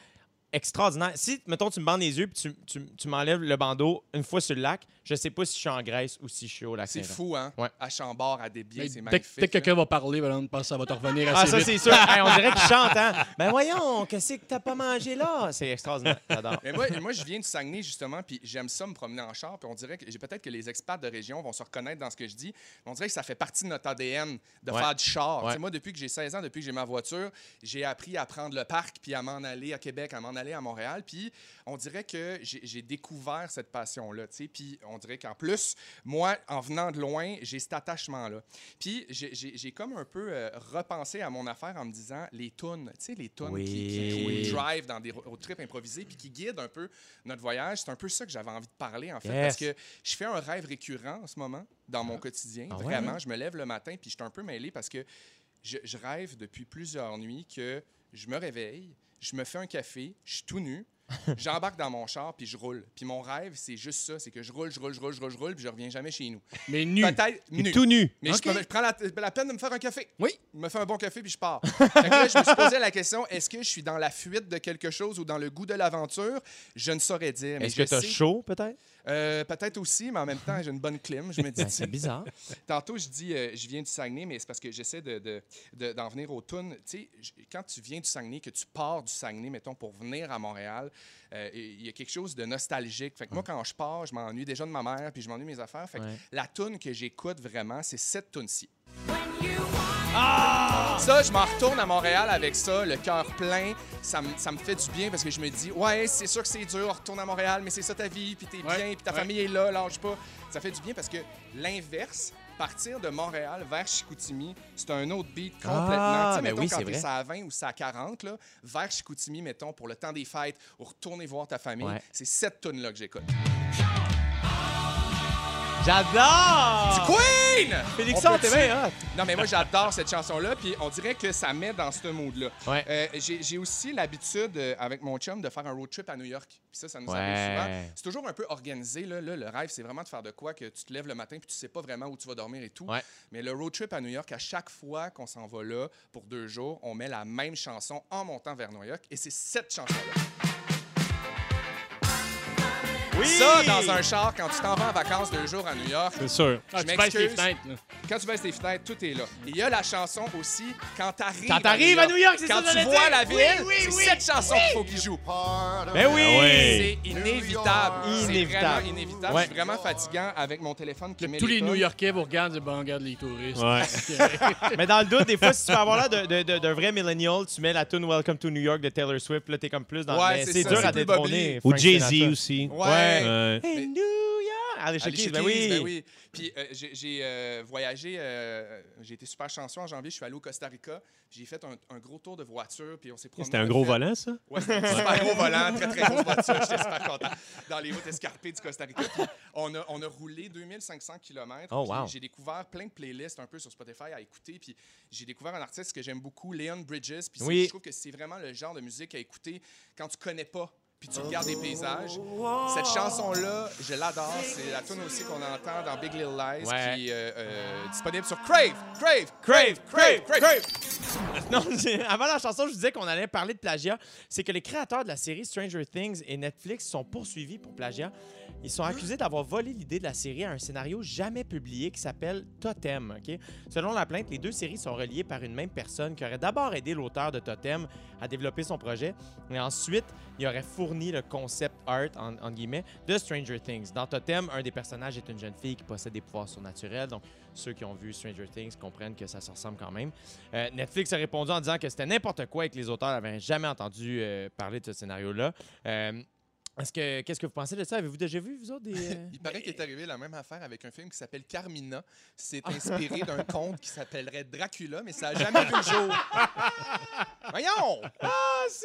extraordinaire. Si, mettons, tu me bandes les yeux puis tu, tu- tu m'enlèves le bandeau une fois sur le lac, je sais pas si je suis en Grèce ou si je suis au lac C'est fou, hein? Ouais. À Chambord, à Desbiens, c'est magnifique. dès que quelqu'un va parler, ben, on pense que ça va te revenir assez Ah, ça, c'est sûr. [laughs] Hey, on dirait qu'il chante, hein? Ben voyons, qu'est-ce que t'as pas mangé là? C'est extraordinaire. J'adore. Mais moi, moi, je viens du Saguenay, justement, puis j'aime ça me promener en char. Puis on dirait que peut-être que les experts de région vont se reconnaître dans ce que je dis. mais on dirait que ça fait partie de notre ADN de Ouais. faire du char. Ouais. Tu sais, Moi, depuis que j'ai 16 ans, depuis que j'ai ma voiture, j'ai appris à prendre le parc, puis à m'en aller à Québec, à m'en aller à Montréal. Puis on dirait que j'ai découvert cette passion-là. tu sais. Puis on dirait qu'en plus, moi, en venant de loin, j'ai cet attachement-là. Puis j'ai- comme un peu euh, repensé à mon affaire en me disant les tunes, tu sais, les tunes qui, qui- drive dans des road trips improvisés puis qui guident un peu notre voyage. C'est un peu ça que j'avais envie de parler, en fait, Yes. parce que je fais un rêve récurrent en ce moment dans mon quotidien. Ah ouais? Vraiment, je me lève le matin puis je suis un peu mêlé parce que je, je rêve depuis plusieurs nuits que je me réveille, je me fais un café, je suis tout nu, [laughs] j'embarque dans mon char puis je roule. Puis mon rêve, c'est juste ça, c'est que je roule, je roule, je roule, je roule, je roule, puis je reviens jamais chez nous. Mais nu. Nu. tout nu. Mais je, prends la, la peine de me faire un café. Oui. Je me fais un bon café puis je pars. [laughs] Fait que là, je me suis posé la question est-ce que je suis dans la fuite de quelque chose ou dans le goût de l'aventure? Je ne saurais dire. Est-ce que t'as sais- chaud, peut-être? Euh, Peut-être aussi, mais en même temps, j'ai une bonne clim. Je me dis, Ben, c'est bizarre. [laughs] Tantôt, je dis, euh, je viens du Saguenay, mais c'est parce que j'essaie de, de- de- d'en venir au tune. Tu sais, quand tu viens du Saguenay, que tu pars du Saguenay, mettons, pour venir à Montréal, euh, il y a quelque chose de nostalgique. Fait que moi, quand je pars, je m'ennuie déjà de ma mère, puis je m'ennuie de mes affaires. Fait que Ouais. la tune que j'écoute vraiment, c'est cette tune-ci. Ah! Ça, je m'en retourne à Montréal avec ça, le cœur plein. Ça me, ça me fait du bien parce que je me dis, ouais, c'est sûr que c'est dur, retourne à Montréal, mais c'est ça ta vie, puis t'es Ouais, bien, puis ta ouais. famille est là, lâche pas. Ça fait du bien parce que l'inverse, partir de Montréal vers Chicoutimi, c'est un autre beat complètement. Ah, tu sais, mais mettons, oui, quand t'es à 20 ou ça à 40, là, vers Chicoutimi, mettons, pour le temps des fêtes, ou retourner voir ta famille, Ouais. c'est cette tune-là que j'écoute. J'adore! Queen! Félixon, On t'es bien hot. Non, mais moi, j'adore cette chanson-là, puis on dirait que ça met dans ce mood-là. Ouais. Euh, j'ai aussi l'habitude, euh, avec mon chum, de faire un road trip à New York. Puis ça, ça nous arrive Ouais. souvent. C'est toujours un peu organisé. Là. Là, le rêve, c'est vraiment de faire de quoi que tu te lèves le matin puis tu sais pas vraiment où tu vas dormir et tout. Ouais. Mais le road trip à New York, à chaque fois qu'on s'en va là pour deux jours, on met la même chanson en montant vers New York. Et c'est cette chanson-là. Oui! Ça, dans un char, quand tu t'en vas en vacances deux jours à New York, C'est sûr. Ah, Je tu baisses m'excuse. fenêtres. là. Quand tu baisses tes fenêtres, tout est là. Et il y a la chanson aussi, Quand t'arrives Quand t'arrives à New York, c'est Quand ça que tu vois dire? la ville, Oui, oui, c'est cette chanson qu'il faut qu'il joue. Ben oui! C'est inévitable. C'est Inévitable. vraiment inévitable. Ouais. Je suis vraiment fatigant avec mon téléphone qui met Tous les. New-Yorkais vous regardent bon, regarde les touristes. Ouais. [laughs] Mais dans le doute, des fois, si tu veux avoir l'air de- de- de- d'un vrai millennial, tu mets la tune Welcome to New York de Taylor Swift, là, t'es comme plus dans Ouais, mais c'est c'est dur c'est à bubbly. Ou Jay-Z Sinatra. aussi. Ouais. Ouais. Hey, New York! Alicia Keys, ben oui. ben oui. Puis euh, j'ai j'ai, euh, voyagé, euh, j'ai été super chanceux en janvier. Je suis allé au Costa Rica. J'ai fait un, un gros tour de voiture. Puis on s'est promené. C'était un gros fait- volant, ça? Ouais, c'était un super gros volant, très très grosse voiture. J'étais super content. Dans les routes escarpées du Costa Rica. Puis on, a, on a roulé 2500 km. Oh, wow. J'ai découvert plein de playlists un peu sur Spotify à écouter. Puis j'ai découvert un artiste que j'aime beaucoup, Leon Bridges. Puis Oui. je trouve que c'est vraiment le genre de musique à écouter quand tu connais pas. Puis tu regardes des paysages. Cette chanson-là, je l'adore. C'est la tune aussi qu'on entend dans Big Little Lies, Ouais. qui est euh, euh, disponible sur Crave, Crave, Crave, crave, Crave, crave. [laughs] Non, j'ai- avant la chanson, je vous disais qu'on allait parler de plagiat. C'est que les créateurs de la série Stranger Things et Netflix sont poursuivis pour plagiat. Ils sont accusés d'avoir volé l'idée de la série à un scénario jamais publié qui s'appelle Totem. Selon la plainte, les deux séries sont reliées par une même personne qui aurait d'abord aidé l'auteur de Totem à développer son projet, et ensuite, il aurait fourni le concept art, en, en guillemets, de Stranger Things. Dans Totem, un des personnages est une jeune fille qui possède des pouvoirs surnaturels, donc ceux qui ont vu Stranger Things comprennent que ça se ressemble quand même. Euh, Netflix a répondu en disant que c'était n'importe quoi et que les auteurs n'avaient jamais entendu euh, parler de ce scénario-là. Euh, est-ce que, qu'est-ce que vous pensez de ça? Avez-vous déjà vu, vous autres, des... euh, Il paraît qu'il est arrivé la même affaire avec un film qui s'appelle Carmina. C'est inspiré d'un [laughs] conte qui s'appellerait Dracula, mais ça n'a jamais vu le jour. [laughs] Voyons!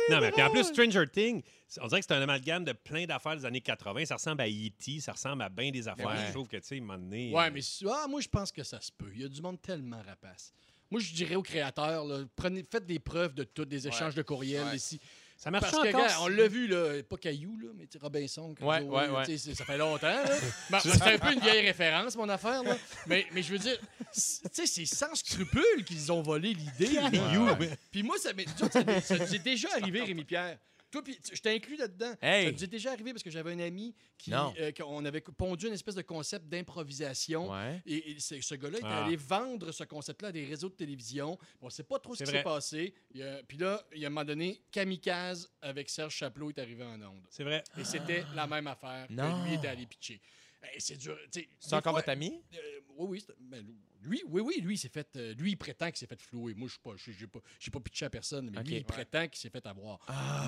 Non, mais puis en plus, Stranger Things, on dirait que c'est un amalgame de plein d'affaires des années 80. Ça ressemble à E.T., ça ressemble à bien des affaires. Je trouve que, tu sais, un moment donné... Ouais, euh, mais ah, moi, je pense que ça se peut. Il y a du monde tellement rapace. Moi, je dirais aux créateurs, là, prenez, faites des preuves de tout, des échanges de courriels Ouais. ici. Ça marche Parce que, encore. on l'a vu, là, pas Caillou, là, mais Robinson, Ouais, ouais, ouais. ça fait longtemps. là. [laughs] C'est un peu une vieille référence, mon affaire. Là. Mais, mais je veux dire, c'est- sans scrupule qu'ils ont volé l'idée. là. Puis moi, ça m'est déjà arrivé, Rémi-Pierre. Toi, puis je t'ai inclus là-dedans. Hey! Ça nous est déjà arrivé parce que j'avais un ami qui, euh, qu'on avait pondu une espèce de concept d'improvisation. Ouais. Et, et ce, gars-là est Ah. allé vendre ce concept-là à des réseaux de télévision. On ne sait pas trop ce qui s'est passé. Puis là, il y a un moment donné, Kamikaze avec Serge Chaplot est arrivé en onde. C'est vrai. Et c'était la même affaire. que Non. Lui était allé pitcher. Eh, c'est dur. C'est encore fois- votre ami? euh, oui, oui. ben, lui, oui, oui, lui, il s'est fait. euh, lui, il prétend qu'il s'est fait flouer. Moi, je suis pas, je- j'ai pas, j'ai pas pitché à personne, mais lui, il Ouais. prétend qu'il s'est fait avoir.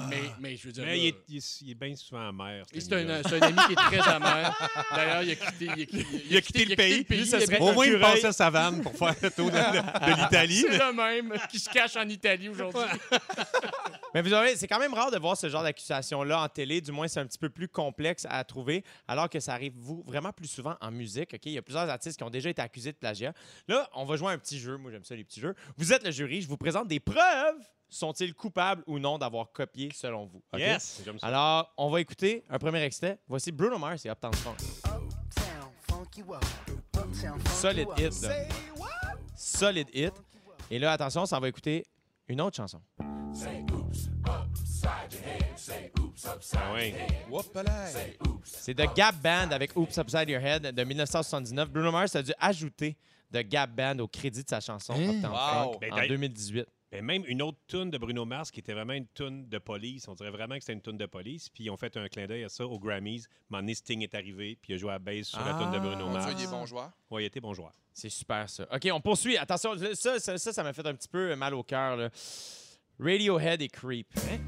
Mais, mais je veux dire. Mais là, il est, il est- il est bien souvent amer. c'est un, ami qui est très amer. D'ailleurs, il a quitté, il a, quitté- Il a quitté le pays. Serait- Au un moins, il passait sa vanne pour faire le tour de, de- de l'Italie. C'est le même qui se cache en Italie aujourd'hui. Mais vous savez, c'est quand même rare de voir ce genre d'accusation-là en télé. Du moins, c'est un petit peu plus complexe à trouver, alors que ça arrive vous, vraiment plus souvent en musique. ok? Il y a plusieurs artistes qui ont déjà été accusés de plagiat. Là, on va jouer à un petit jeu. Moi, j'aime ça, les petits jeux. Vous êtes le jury. Je vous présente des preuves. Sont-ils coupables ou non d'avoir copié selon vous? Yes! Ça. Alors, on va écouter un premier extrait. Voici Bruno Mars et Uptown Funk. Solid hit, là. Solid hit. Et là, attention, ça va écouter une autre chanson. Ah! C'est The Gap Band avec Oops Upside Your Head de 1979. Bruno Mars a dû ajouter The Gap Band au crédit de sa chanson Wow. Funk Ben, en d'ailleurs- 2018. Ben, même une autre tune de Bruno Mars qui était vraiment une tune de police. On dirait vraiment que c'était une tune de police. Puis ils ont fait un clin d'œil à ça aux Grammys. Donné, Sting est arrivé, puis il a joué à la bass sur la tune de Bruno Mon Mars. Dieu, il est bon joueur. Ouais, il était bon joueur. C'est super ça. OK, on poursuit. Attention, ça, ça, ça, ça m'a fait un petit peu mal au cœur. Radiohead et Creep. Hein?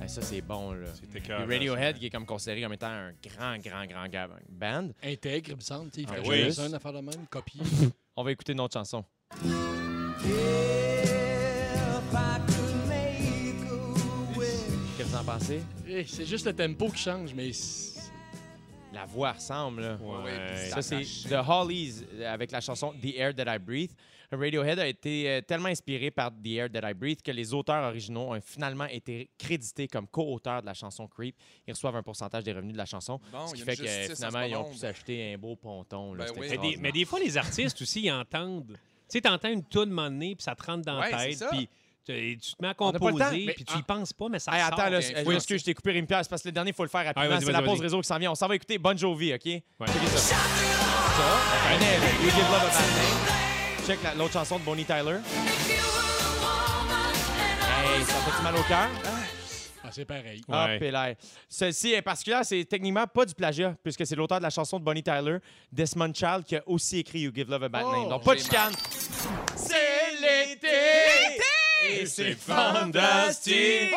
Hey, ça, c'est bon, là. C'était. Radiohead, qui est comme considéré comme étant un grand, grand, grand band. Intègre, il me semble. tu sais, Il Ah fait oui. juste une affaire de même, copier. [laughs] On va écouter une autre chanson. Qu'est-ce que vous en pensez? Eh, C'est juste le tempo qui change, mais La voix ressemble, là. Ouais, Ouais. puis Ça, c'est The Hollies euh, avec la chanson The Air That I Breathe. Radiohead a été euh, tellement inspiré par The Air That I Breathe que les auteurs originaux ont finalement été crédités comme co-auteurs de la chanson Creep. Ils reçoivent un pourcentage des revenus de la chanson. Bon, ce qui fait que en finalement, ils ont pu s'acheter un beau ponton. là. Ben oui. Mais des, extraordinaire. mais des fois, les artistes aussi, ils entendent. Tu sais, t'entends une tune moment donné, puis ça te rentre dans Ouais, la tête, puis Tu tu te mets à composer, puis tu y penses pas, mais ça Hey, sort. attends, là, bien euh, sûr. excuse, je t'ai coupé Pierre, c'est parce que le dernier, il faut le faire rapidement. vas-y, c'est la pause réseau qui s'en vient. On s'en va écouter Bon Jovi, OK? Ouais. Ça. Ça, on connaît, là. You Give Love a Bad Name. Check la- l'autre chanson de Bonnie Tyler. Hey, ça fait mal au cœur? Ah, c'est pareil. Ah, Ouais. Celle-ci est particulière, c'est techniquement pas du plagiat, puisque c'est l'auteur de la chanson de Bonnie Tyler, Desmond Child, qui a aussi écrit You Give Love a Bad Oh, Name. Donc, pas de chicane. C'est l'été! Et c'est fantastique!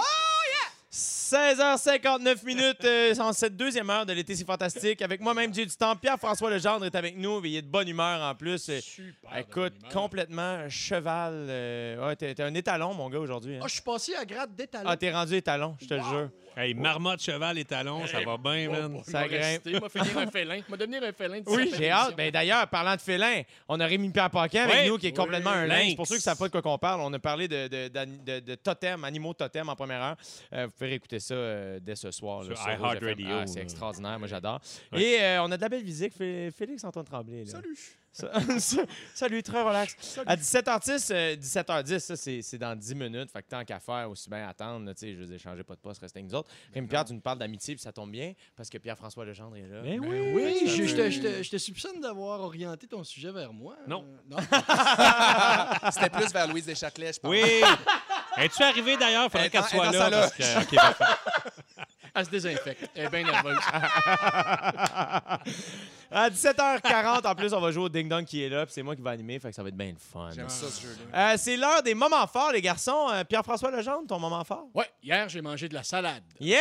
16h59 minutes euh, en cette deuxième heure de l'été, c'est fantastique. Avec moi-même, Dieu du temps. Pierre-François Legendre est avec nous. Il est de bonne humeur en plus. Euh, Super. Écoute, bonne humeur. complètement cheval. euh, ouais, t'es t'es un étalon, mon gars, aujourd'hui. hein. Ah, je suis passé à grade d'étalon. Ah, t'es rendu étalon, je te le jure. Hey, marmotte, cheval et talon, ça va bien, man. Ça grimpe. Il m'a finir un [laughs] félin. M'a devenir un félin. Oui, j'ai hâte. Ben, D'ailleurs, parlant de félin, on a Rémi Pierre Paquin avec nous qui est complètement un lynx. Pour ceux qui ne savent pas de quoi qu'on parle, on a parlé de, de, d'ani- de- de totem, animaux totem en première heure. Euh, vous pouvez réécouter ça euh, dès ce soir. là, Sur Ah, c'est extraordinaire, moi j'adore. Et euh, on a de la belle musique. Fé- Félix Antoine Tremblay. là. Salut. Ça- [laughs] Salut, très relax. À 17h10, euh, 17h10, ça c'est c'est dans 10 minutes. Fait que tant qu'à faire, aussi bien attendre. là, tu sais, je veux échanger pas de poste, restez avec nous autres. Rémi Pierre, tu nous parles d'amitié, puis ça tombe bien parce que Pierre-François Legendre est là. Ben Ben oui. oui, je, te, je te- je te soupçonne d'avoir orienté ton sujet vers moi. Non. Euh, non. [laughs] C'était plus vers Louise Deschâtelet, je pense. Oui. [laughs] Es-tu arrivé d'ailleurs? Faudrait Elle est qu'elle soit là. sa Parce que... OK, parfait. Elle se désinfecte. Elle est bien nerveuse. À 17h40, en plus, on va jouer au Ding Dong qui est là, puis c'est moi qui vais animer, fait que ça va être bien le fun. J'aime ça, ce jeu-là. Euh, c'est l'heure des moments forts, les garçons. Euh, Pierre-François Legendre, ton moment fort? Ouais, hier, j'ai mangé de la salade. Yeah!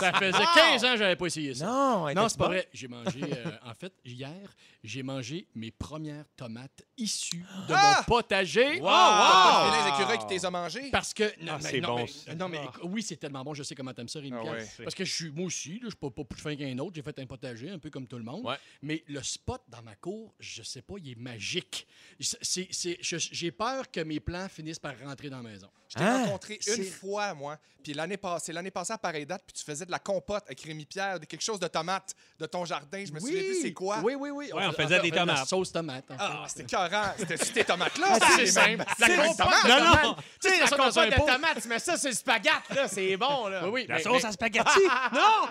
Ça faisait 15 ans que j'avais pas essayé ça. non, elle Non, c'est pas vrai. J'ai mangé, euh, en fait, hier, j'ai mangé mes premières tomates issues de Ah! mon potager. Wow! Pas Wow! les écureuils qui t'es mangés? Parce que. Non, Ah, mais, c'est non, bon, mais- non, oui, c'est tellement bon. Je sais comment t'aimes ça, Rémi Ah ouais. Parce que je suis, moi aussi, je suis pas, pas plus fin qu'un autre. J'ai fait un potager, un peu comme tout le monde. Ouais. Mais le spot dans ma cour, je sais pas, il est magique. J'ai peur que mes plans finissent par rentrer dans la maison. Je t'ai Hein? rencontré une C'est- fois, moi. Puis l'année passée, l'année passée à pareille date, puis tu faisais de la compote avec Rémi Pierre, de quelque chose de tomate de ton jardin. Je me souviens plus c'est quoi. Oui, oui, oui. Ouais, on fais- faisait des de la tomates. sauce tomate. en fait. Ah, c'était carrant. C'était sur tes tomates-là. Ah, c'est c'est simple. C'est la compote tomates. de Non, non. tomate. Tu sais, la mets ça dans compote de tomate, mets ça sur le spaghetti, là, c'est bon, là. Oui, oui. La mais- sauce mais- à spaghetti? [laughs] non!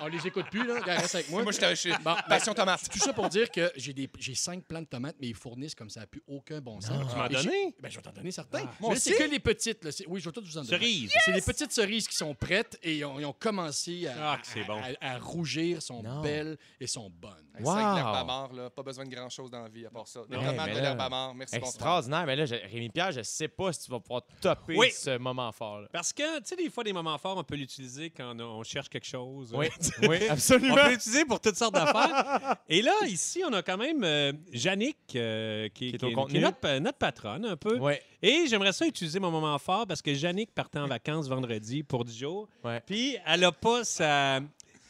On les écoute plus, là. Reste avec moi. Moi, j'étais chez Bon, Passion Tomate. Tout ça pour dire que j'ai des j'ai cinq plants de tomates, mais ils fournissent comme ça n'a plus aucun bon sens. Tu m'en donné? Ben, je vais t'en donner certains. Moi Mais c'est aussi. que les petites. là. C'est- Oui, je vais toutes vous en donner. Cerise. C'est les petites cerises qui sont prêtes et ils ont, ils ont commencé à, Ah, bon. à- à rougir, sont Non. belles et sont bonnes. Wow. l'herbe à mort, là, pas besoin de grand-chose dans la vie à part ça. Des tomates, mais de là, l'herbe mort. Merci. Extraordinaire. Mais là, je- Rémi Pierre, je sais pas si tu vas pouvoir topper Oui. ce moment fort. Là. Parce que, tu sais, des fois, des moments forts, on peut l'utiliser quand on cherche quelque chose. Oui, [laughs] oui, On absolument. peut l'utiliser pour toutes sortes d'affaires. Et là, ici, on a quand même euh, Yannick, euh, qui, Qui est qui au est, contenu. qui est notre, notre patronne un peu. Et j'aimerais ça utiliser mon moment fort parce que Yannick partait en vacances vendredi pour 10 jours. Ouais. Puis elle n'a pas sa.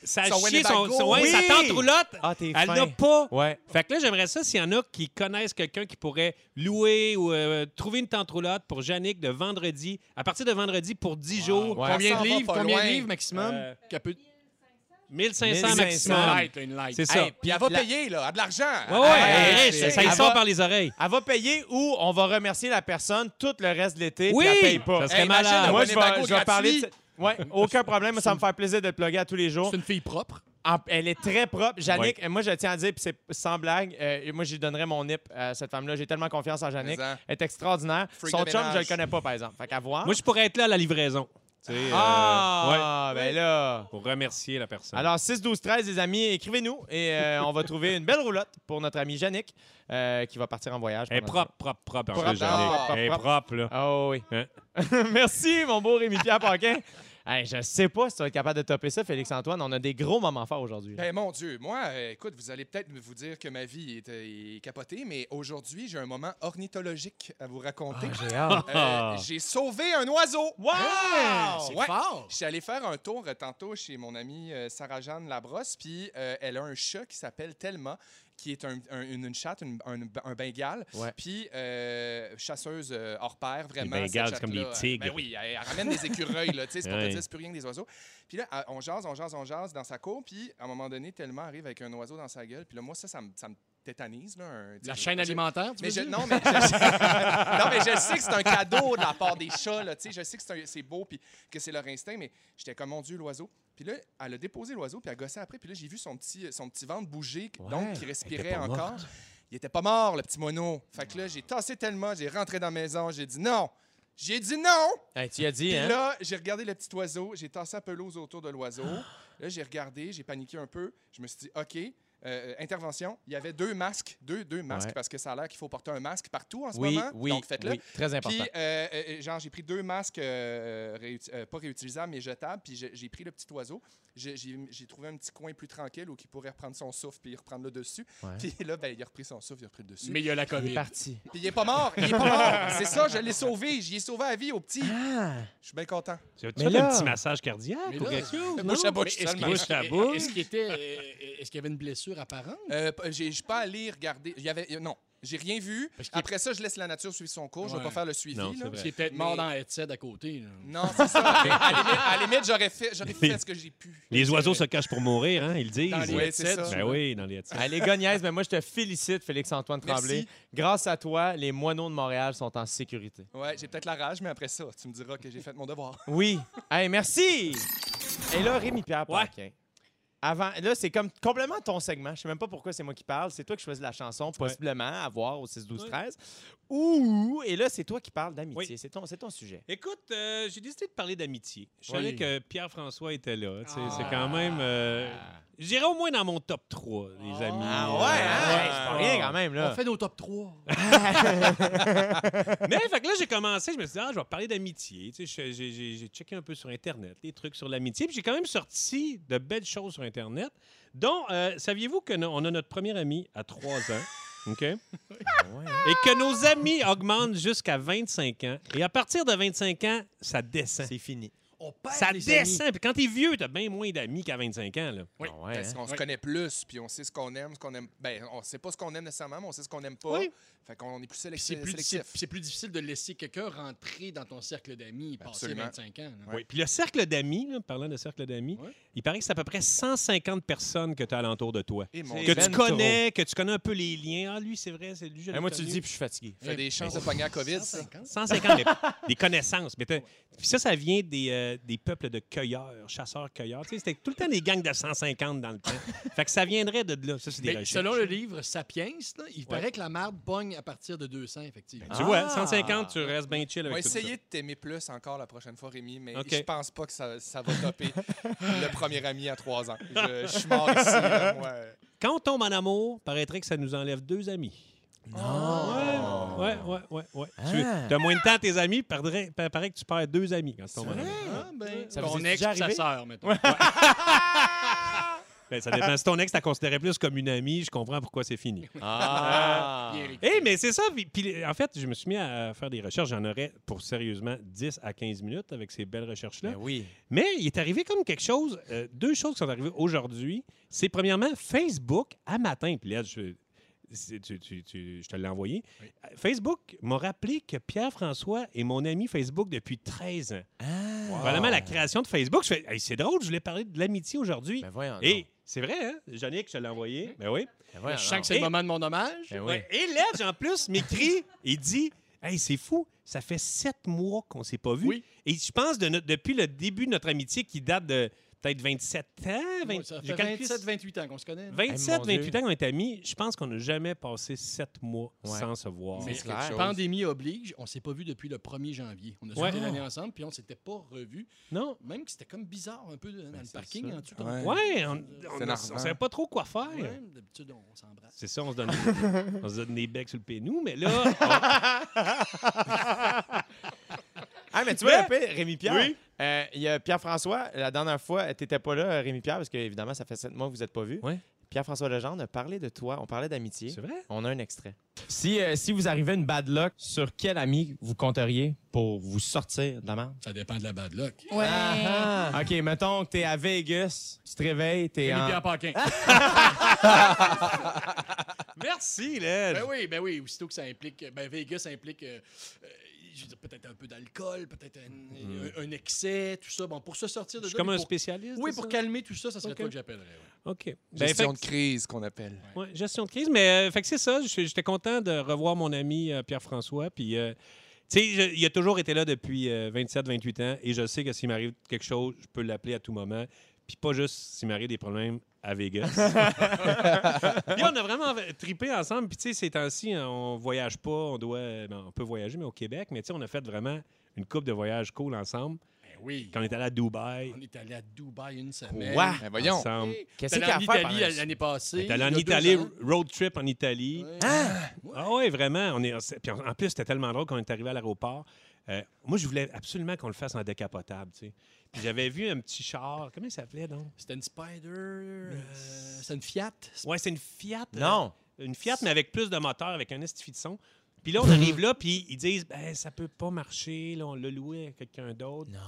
sa Son chier, son, Winnebago. son- ouais, Oui! sa tante roulotte. Ah, t'es Elle n'a pas. Ouais. Fait que là, j'aimerais ça s'il y en a qui connaissent quelqu'un qui pourrait louer ou euh, trouver une tente roulotte pour Yannick de vendredi, à partir de vendredi pour 10 jours. Ouais. Combien Ça de livres, pas combien de loin. livres maximum? Euh, 1500 1500. maximum. Light, une light. C'est ça. Hey, Puis elle va la- payer, là, elle a de l'argent. Ouais, ouais, Hey, elle est riche, c'est- ça y sort va- par les oreilles. Elle va payer ou on va remercier la personne tout le reste de l'été Oui, puis elle paye pas. ça serait malade. Moi, je vais, je vais parler de... Ouais, aucun problème. Moi, ça me fait plaisir de te plugger à tous les jours. C'est une fille propre? En- elle est très propre. Jannick, moi, je tiens à dire, puis c'est sans blague, euh, moi, j'y donnerais mon nip à cette femme-là. J'ai tellement confiance en Jannick. Elle est extraordinaire. Freak Son chum, ménage. je le connais pas, par exemple. Fait qu'à voir. Moi, je pourrais être là à la livraison. Euh, Ah, ben là. pour remercier la personne. Alors, 6, 12, 13, les amis, écrivez-nous et euh, on va trouver une belle roulotte pour notre ami Jannick euh, qui va partir en voyage. elle est propre, propre, propre. en Propre, plus, propre, Elle est propre. propre, là. Ah oui. Hein? [laughs] Merci, mon beau Rémi-Pierre Paquin. Hey, je sais pas si tu vas être capable de topper ça, Félix-Antoine. On a des gros moments forts aujourd'hui. Ben mon Dieu, moi, euh, écoute, vous allez peut-être vous dire que ma vie est, euh, est capotée, mais aujourd'hui, j'ai un moment ornithologique à vous raconter. J'ai hâte. Euh, j'ai sauvé un oiseau. Wow! C'est Ouais. fort. Je suis allé faire un tour tantôt chez mon amie Sarah-Jeanne Labrosse, puis elle a un chat qui s'appelle Thelma, qui est un- un- une, une chatte, une- un, un bengale, Ouais. puis euh, chasseuse euh, hors pair, vraiment. Les bengales, c'est comme des tigres. Ben oui, elle, elle ramène des écureuils, là, tu sais, c'est pour te Ouais. dire, c'est plus rien que des oiseaux. Puis là, elle- on jase, on jase, on jase dans sa cour, puis à un moment donné, Thelma arrive avec un oiseau dans sa gueule, puis là, moi, ça, ça me, ça me tétanise, là. un- La chaîne alimentaire, tu mais veux je, dire? non, mais je, [laughs] non, mais je sais que c'est un cadeau de la part des chats. Là, tu sais, je sais que c'est beau puis que c'est leur instinct, mais j'étais comme, mon Dieu, l'oiseau. Puis là, elle a déposé l'oiseau, puis elle gossait après. Puis là, j'ai vu son petit, son petit ventre bouger, donc qui respirait encore. Il était pas mort, le petit mono. Fait que là, j'ai tassé tellement, j'ai rentré dans la maison, j'ai dit non. J'ai dit non! Hey, tu y as dit, Puis hein? là, j'ai regardé le petit oiseau, j'ai tassé la pelouse autour de l'oiseau. Là, j'ai regardé, j'ai paniqué un peu. Je me suis dit, OK, euh, intervention. Il y avait deux masques, deux, deux masques, Ouais. parce que ça a l'air qu'il faut porter un masque partout en ce Oui, moment. oui, Donc, faites-le. oui, très important. Puis, euh, euh, genre, j'ai pris deux masques, euh, réuti- euh, pas réutilisables, mais jetables. Puis, j'ai pris le petit oiseau. J'ai- trouvé un petit coin plus tranquille où il pourrait reprendre son souffle puis reprendre le dessus. Ouais. Puis là, ben, il a repris son souffle, il a repris le dessus. Mais il y a la Il est COVID. parti. Puis, il est pas mort. Il est pas mort. C'est ça, je l'ai sauvé. J'y ai sauvé la vie au petit. Ah! Je suis bien content. Tu as fait là- un petit massage cardiaque Mais ou quelque chose? Bouche à bouche Est-ce qu'il y avait une blessure apparente? Euh, je suis pas allé regarder. Il y avait, euh, non, j'ai rien vu. Après ça, je laisse la nature suivre son cours. Je vais Ouais. pas faire le suivi. Non, là. est peut-être mort dans headset à côté. là. Non, c'est ça. [laughs] À la limite, à la limite, j'aurais fait, j'aurais fait ce que j'ai pu. Les oiseaux se cachent pour mourir, hein? Ils le disent. Dans les Ouais, c'est headsets, ça. Ben oui, dans les headsets. Allez, gognaise, mais moi, je te félicite, Félix-Antoine Tremblay. Merci. Grâce à toi, les moineaux de Montréal sont en sécurité. Ouais, j'ai peut-être la rage, mais après ça, tu me diras que j'ai fait mon devoir. Oui. Hey, merci! Et là, Rémi-Pierre Ouais. Paquin. Avant, là, c'est comme complètement ton segment. Je sais même pas pourquoi c'est moi qui parle. C'est toi qui choisis la chanson, possiblement, à voir au 6, 12, 13. Ou, et là, c'est toi qui parles d'amitié. Oui. C'est ton, c'est ton sujet. Écoute, euh, j'ai décidé de parler d'amitié. Je Oui. savais que Pierre-François était là. sais, Ah. C'est quand même. euh, je dirais au moins dans mon top 3, les amis. Ah ouais, hein? ouais. C'est pas rien quand même, là. On fait nos top 3. [laughs] Mais fait que là, j'ai commencé, je me suis dit, ah, je vais parler d'amitié. Tu sais, j'ai- j'ai j'ai checké un peu sur Internet, les trucs sur l'amitié. Puis j'ai quand même sorti de belles choses sur Internet, dont, euh, saviez-vous qu'on a notre premier ami à 3 ans? [laughs] OK? Ouais, hein? Et que nos amis augmentent jusqu'à 25 ans. Et à partir de 25 ans, ça descend. C'est fini. On perd Ça les amis. descend. Puis quand t'es vieux, t'as bien moins d'amis qu'à 25 ans. Là. Oui. Ah ouais, Parce hein? qu'on se connaît plus, puis on sait ce qu'on aime, ce qu'on aime. Ben, on sait pas ce qu'on aime nécessairement, mais on sait ce qu'on aime pas. Oui. Fait qu'on est plus sélectif. C'est plus, sélectif. c'est- c'est plus difficile de laisser quelqu'un rentrer dans ton cercle d'amis passé Absolument. 25 ans. là. Oui. Puis le cercle d'amis, là, parlant de cercle d'amis, il paraît que c'est à peu près 150 personnes que tu as alentour de toi. Et mon C'est Que tu ben connais, que tu connais un peu les liens. Ah, lui, c'est vrai, c'est lui, je Hey, moi, tu le dis, puis je suis fatigué. fait des chances de pogner à COVID, ça. 150? 150, mais des connaissances. Mais Puis ça, ça vient des, euh, des peuples de cueilleurs, chasseurs-cueilleurs. Tu sais, C'était tout le temps des gangs de 150 dans le temps. fait que ça viendrait de là. Ça, c'est des Mais recherches. selon le livre Sapiens, là, il paraît que la marde pogne à partir de 200, effectivement. Tu vois, Ah! 150, tu restes bien chill On avec va tout essayer de t'aimer plus encore la prochaine fois, Rémi, mais OK. je pense pas que ça, ça va topper [laughs] le premier ami à trois ans. Je, je suis mort ici, là, moi. ça. Quand on tombe en amour, paraîtrait que ça nous enlève deux amis. Non! Ouais, ouais, ouais, ouais. Ah. Tu as moins de temps à tes amis, paraît, paraît que tu perds deux amis quand tu tombes en amour. Ah, ben, Ça vous ton ex sa arrivé? sœur, mettons. [laughs] Ben, ça dépend. Si ton ex t'a considéré plus comme une amie, je comprends pourquoi c'est fini. Ah! Puis Eric. Eh, mais c'est ça. Puis, en fait, je me suis mis à faire des recherches. J'en aurais pour sérieusement 10 à 15 minutes avec ces belles recherches-là. Ben oui. Mais il est arrivé comme quelque chose, euh, deux choses qui sont arrivées aujourd'hui. C'est premièrement Facebook à matin. Puis là, je, c'est- tu- tu- tu- je te l'ai envoyé. Oui. Facebook m'a rappelé que Pierre-François est mon ami Facebook depuis 13 ans. Ah! Probablement la création de Facebook. Je fais, Hey, c'est drôle, je voulais parler de l'amitié aujourd'hui. Ben voyons. Et c'est vrai, hein? Jannick, je te l'ai envoyé. Ben oui. Ben voyons Je sens que c'est le moment de mon hommage. Ben oui. Et Ledge, en plus, m'écrit [laughs] et dit Hey, c'est fou, ça fait sept mois qu'on s'est pas vu. Oui. Et je pense de notre- depuis le début de notre amitié qui date de peut-être 27 ans. 20 ça j'ai fait calculé- 27, 28 ans qu'on se connaît. 27, Hey, mon 28 Dieu. ans qu'on est amis. Je pense qu'on n'a jamais passé sept mois Ouais. sans se voir. Mais chose. pandémie oblige, on s'est pas vu depuis le 1er janvier. On a Ouais. l'année ensemble, puis on s'était pas revus. Non? Même que c'était comme bizarre un peu dans le c'est parking ça. en. Ouais. Ouais, on ne savait pas trop quoi faire. Ouais, D'habitude, on s'embrasse. C'est ça, on se donne, [laughs] on se donne des becs sur le pénou, mais là, [laughs] Ah, mais tu vois, un peu, Rémi-Pierre, Oui. euh, il y a Pierre-François, la dernière fois, tu n'étais pas là, Rémi-Pierre, parce qu'évidemment, ça fait sept mois que vous n'êtes pas vus. Ouais. Pierre-François Legendre a parlé de toi, on parlait d'amitié. c'est vrai? On a un extrait. Si, euh, si vous arrivez une bad luck, sur quel ami vous compteriez pour vous sortir de la merde? Ça dépend de la bad luck. Ouais. Ah, OK, mettons que t'es à Vegas, tu te réveilles, t'es en... Rémi-Pierre Paquin. [laughs] Merci, Ledge. Ben oui, ben oui. Aussitôt que ça implique. Ben Vegas implique. euh, je veux dire, peut-être un peu d'alcool, peut-être un, un- un excès, tout ça. Bon, pour se sortir de Je suis là, comme un pour- spécialiste. Oui, pour ça? calmer tout ça, ça serait Ok. toi que j'appellerais. ouais. OK. Ben, Gestion fait de crise qu'on appelle. Ouais, gestion de crise. Mais euh, fait que c'est ça. J'étais content de revoir mon ami euh, Pierre-François. Puis, euh, tu sais, il a toujours été là depuis 27-28 ans. Et je sais que s'il m'arrive quelque chose, je peux l'appeler à tout moment. Puis pas juste s'il m'arrive des problèmes à Vegas. [laughs] puis on a [laughs] vraiment tripé ensemble. Puis tu sais, ces temps-ci, on voyage pas. On doit... ben, on peut voyager, mais au Québec. Mais tu sais, on a fait vraiment une coupe de voyages cool ensemble. Oui. Quand on est allé à Dubaï, On est allé à Dubaï une semaine. Ouais. Ben voyons. ensemble. Qu'est-ce qu'il y a faire Italie l'année passée? On est allé en Italie, road trip en Italie. Ouais. Ah oui, vraiment. On est, c'est- puis en plus, c'était tellement drôle quand on est arrivé à l'aéroport. Euh, moi, je voulais absolument qu'on le fasse en décapotable. tu sais. Puis j'avais vu un petit char. Comment il s'appelait donc? C'était une Spider. euh, C'était une Fiat? Ouais, c'est une Fiat. euh, Non. une Fiat, mais avec plus de moteur, avec un estifi de son. Puis là, on arrive là, puis ils disent ben, ça peut pas marcher. Là, on l'a loué à quelqu'un d'autre. Non.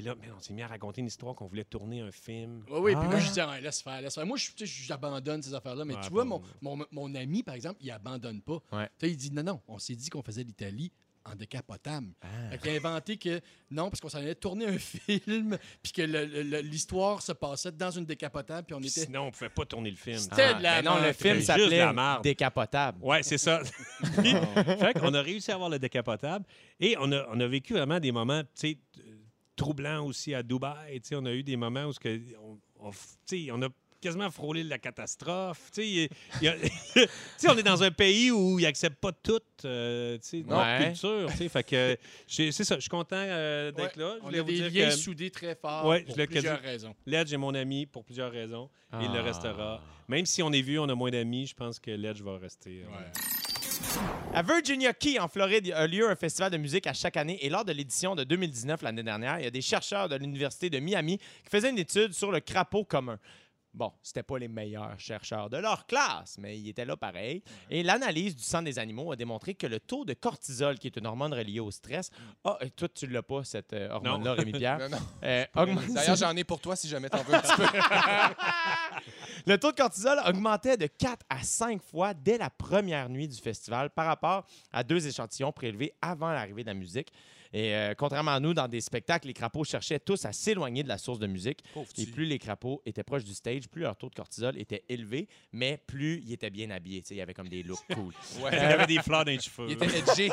Et là, mais on s'est mis à raconter une histoire qu'on voulait tourner un film. Oui, oui, puis moi, Ah. je dis, ah, laisse faire, laisse faire. Moi, je- tu sais, j'abandonne ces affaires-là, mais tu vois, mon, mon, mon ami, par exemple, il abandonne pas. Ouais. Tu sais, il dit, non, non, on s'est dit qu'on faisait l'Italie en décapotable. Ah. Fait qu'il a inventé que non, parce qu'on s'en allait tourner un [laughs] film, puis que le- le- l'histoire se passait dans une décapotable, puis on était. Sinon, on pouvait pas tourner le film. C'était de la mais non, le film s'appelait. Décapotable. Ouais, c'est ça. Puis, [laughs] fait qu'on a réussi à avoir le décapotable et on a, on a vécu vraiment des moments, tu sais, troublants aussi à Dubaï. Tu sais, on a eu des moments où ce que on, on f- tu sais, on a quasiment frôlé la catastrophe. Tu sais, il y a- [laughs] on est dans un pays où ils n'acceptent pas toute euh, notre Ouais. culture. tu sais. Fait que j'ai- c'est ça, je suis content euh, d'être Ouais, là. Je On a vous des dire liens que soudés très forts Ouais, pour je l'ai plusieurs raisons. Ledge est mon ami pour plusieurs raisons. Il le Ah. restera. Même si on est vu, on a moins d'amis, je pense que Ledge va rester. euh, À Virginia Key, en Floride, a lieu un festival de musique à chaque année. Et lors de l'édition de 2019, l'année dernière, il y a des chercheurs de l'Université de Miami qui faisaient une étude sur le crapaud commun. Bon, c'était pas les meilleurs chercheurs de leur classe, mais ils étaient là pareil. Et l'analyse du sang des animaux a démontré que le taux de cortisol, qui est une hormone reliée au stress, ah, et toi, tu l'as pas, cette euh, hormone-là, Rémi-Pierre, [laughs] Non, non. euh, augmente- D'ailleurs, j'en ai pour toi si jamais t'en veux un petit peu. [laughs] Le taux de cortisol augmentait de 4 à 5 fois dès la première nuit du festival par rapport à deux échantillons prélevés avant l'arrivée de la musique. Et euh, contrairement à nous, dans des spectacles, les crapauds cherchaient tous à s'éloigner de la source de musique. Et plus les crapauds étaient proches du stage, plus leur taux de cortisol était élevé, mais plus ils étaient bien habillés. Il y avait comme des looks [laughs] cool. Ouais. Il y avait des fleurs dans les cheveux. Il était edgé.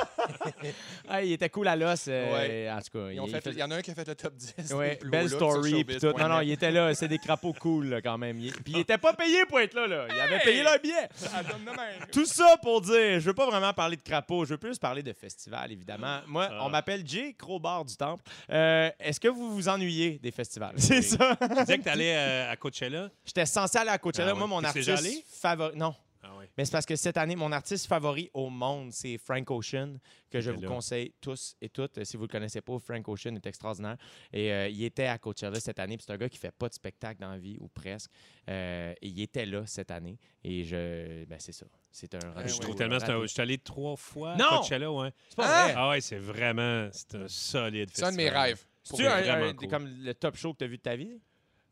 ah, [laughs] il était cool à l'os. euh, Ouais. En tout cas, Ils ont il fait- faisait- Il y en a un qui a fait le top 10. Ouais, des plus belle hauts looks sur story puis tout. Non, non, il était là. C'est des crapauds cool là, quand même. Il- Puis il était pas payé pour être là. là. Il avait payé leur billet. [laughs] Ça donne de même. Tout ça pour dire, je veux pas vraiment parler de crapauds, je veux plus parler de festival, évidemment. Moi, Ah. on m'appelle Jay Crowbar du Temple. Euh, Est-ce que vous vous ennuyez des festivals? [laughs] C'est ça. [laughs] Tu disais que tu allais euh, à Coachella. J'étais censé aller à Coachella. Ah. Moi, mon artiste allé? favori... Non. Ah oui. Mais c'est parce que cette année, mon artiste favori au monde, c'est Frank Ocean, que je vous là. conseille tous et toutes. Si vous ne le connaissez pas, Frank Ocean est extraordinaire. Et euh, il était à Coachella cette année. C'est un gars qui fait pas de spectacle dans la vie, ou presque. Et il était là cette année. Et je... Ben, c'est ça. C'est un je rendez-vous trouve tellement. c'est un- raté. Je suis allé trois fois Non! à Coachella, ouais. C'est pas vrai. Ah ouais, c'est vraiment. C'est un solide C'est un festival. de mes rêves. C'est-tu Pour un- un- cool. comme le top show que tu as vu de ta vie?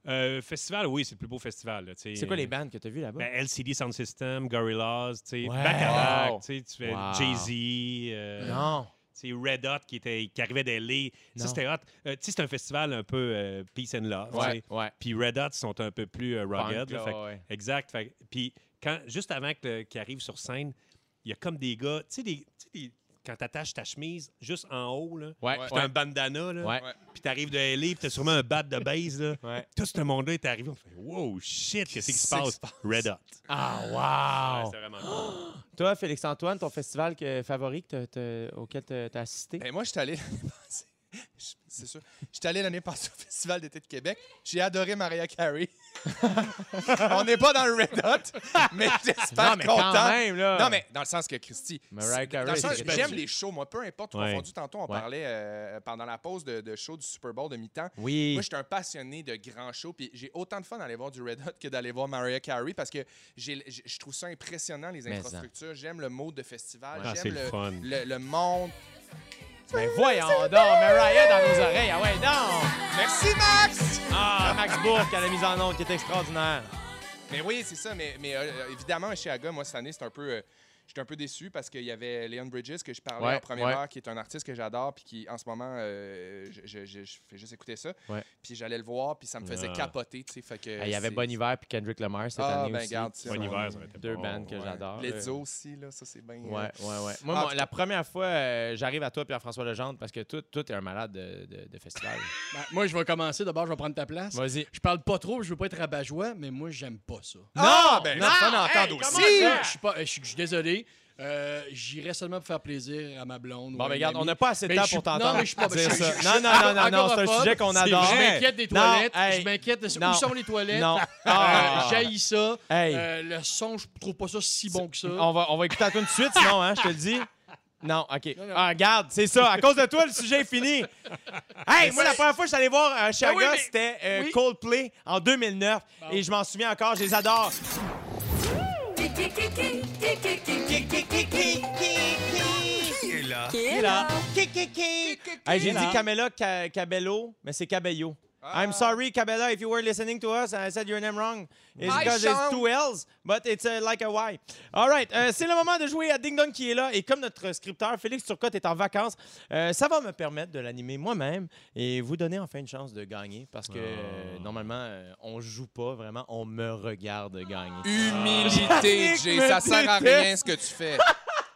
Euh, festival, oui, c'est le plus beau festival. C'est quoi les bandes que tu as vues là-bas? Ben, LCD Sound System, Gorillaz, Ouais. Bacharach, Wow. tu sais, tu fais Wow. Jay-Z, euh, non. Red Hot qui, était, qui arrivait d'LA. Ça, c'était hot. Euh, tu sais, c'est un festival un peu euh, peace and love. Ouais, ouais. Puis Red Hot sont un peu plus euh, rugged. Punk, là, là, fait que- ouais. Exact. Puis quand, juste avant qu'il arrive sur scène, il y a comme des gars, tu sais, des- tu sais, des- quand t'attaches ta chemise juste en haut, là, Ouais, t'as un bandana, là, Ouais. puis t'arrives de LA, puis t'as sûrement un bat de base, là. Ouais. Tout ce monde-là est arrivé, on fait « Wow, shit, qu'est-ce qui se passe? » Red Hot. Ah, wow! c'est vraiment cool. Toi, Félix-Antoine, ton festival que- favori que t'as- t'as- auquel tu as assisté? Ben, moi, je suis allé [laughs] C'est sûr. Je suis allé l'année passée au Festival d'été de Québec. J'ai adoré Mariah Carey. [laughs] On n'est pas dans le Red Hot, mais [laughs] j'espère content. même, là! Non, mais dans le sens que Christy. Mariah Carey, j'aime les shows, moi, peu importe. Ouais. Confondu, tantôt, on Ouais. parlait euh, pendant la pause de, de show du Super Bowl de mi-temps. Oui. Moi, je suis un passionné de grands shows, puis j'ai autant de fun d'aller voir du Red Hot que d'aller voir Mariah Carey parce que je trouve ça impressionnant, les infrastructures. J'aime le mode de festival, Ah, c'est j'aime le le- le monde. Ben voyons donc, Mariah dans nos oreilles, ah ouais, non! Merci, Max! Ah, Max Bourque à la mise en onde qui est extraordinaire. Mais oui, c'est ça. Mais, mais euh, évidemment, chez Aga, moi, cette année, c'est un peu. euh, J'étais un peu déçu parce qu'il y avait Leon Bridges que je parlais Ouais, en première ouais. heure, qui est un artiste que j'adore, puis qui, en ce moment, euh, je, je- je- je fais juste écouter ça. Ouais. Puis j'allais le voir, puis ça me faisait Ah. capoter, tu sais. Fait que Il y avait Bon Hiver puis Kendrick Lamar cette Ah, année ben, aussi. garde, Bon ouais. hiver, ça aurait été Deux bon. bands que Ouais. j'adore. Lizzo aussi, là, ça c'est bien. euh, Ouais, ouais, ouais. Moi, Ah, tout la première fois, euh, j'arrive à toi, Pierre-François Legendre, parce que toi, t'es un malade de, de- de festival. [laughs] Ben, moi, je vais commencer. D'abord, je vais prendre ta place. Vas-y. Je parle pas trop, je veux pas être rabat-joie, mais moi, j'aime pas ça. Ah, ben, non, ça, on entend hey, aussi. Je suis pas- Euh, J'irais seulement pour faire plaisir à ma blonde. Bon, ben une regarde, on n'a pas assez de Mais temps pour t'entendre non, mais je suis pas- dire ça. Non, non, non, non, c'est un sujet qu'on adore. Je Mais- m'inquiète des toilettes. Je m'inquiète de Non. où sont les toilettes? Non. Euh, Ah. J'haïs ça. Euh, le son, je trouve pas ça si bon que ça. On va, on va écouter à tout de suite, sinon, hein, je te le dis. Non, OK. Non, non. Ah, regarde, c'est ça. À cause de toi, le sujet est fini. Hey, moi, la première fois que je suis allé voir euh, Chaga, oui, mais- c'était euh, oui. Coldplay en 2009. Et je m'en souviens encore, je les adore. Hey, J'ai dit Camela Ca- Cabello, mais c'est Cabello. Ah. I'm sorry, Cabela, if you were listening to us and I said your name wrong. It's Hi, because Sean. it's two L's, but it's uh, like a Y. All right, euh, c'est le moment de jouer à Ding Dong qui est là. Et comme notre scripteur Félix Turcotte est en vacances, euh, ça va me permettre de l'animer moi-même et vous donner enfin une chance de gagner parce que euh, normalement, euh, on joue pas vraiment, on me regarde gagner. Humilité, Jay. Ça sert à rien ce que tu fais.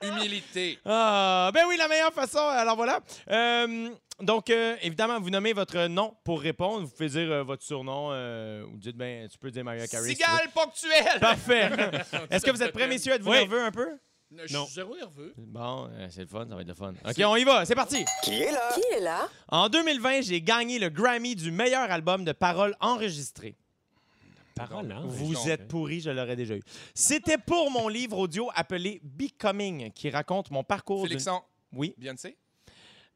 Humilité. Ah, ben oui, la meilleure façon. Alors voilà. Euh, donc, euh, évidemment, vous nommez votre nom pour répondre. Vous pouvez dire euh, votre surnom euh, ou dites, ben, tu peux dire Maria Carey. si. Cigale ponctuelle. Parfait. [laughs] Est-ce que vous êtes prêts, messieurs? Êtes-vous Oui. nerveux un peu? Je suis Non. zéro nerveux. Bon, euh, c'est le fun, ça va être le fun. OK, on y va, c'est parti. Qui est là? Qui est là? En 2020, j'ai gagné le Grammy du meilleur album de paroles enregistrées. Parole, hein? Vous êtes pourris, je l'aurais déjà eu. C'était pour mon livre audio appelé Becoming, qui raconte mon parcours. d'une- Félixon, Oui, Beyoncé?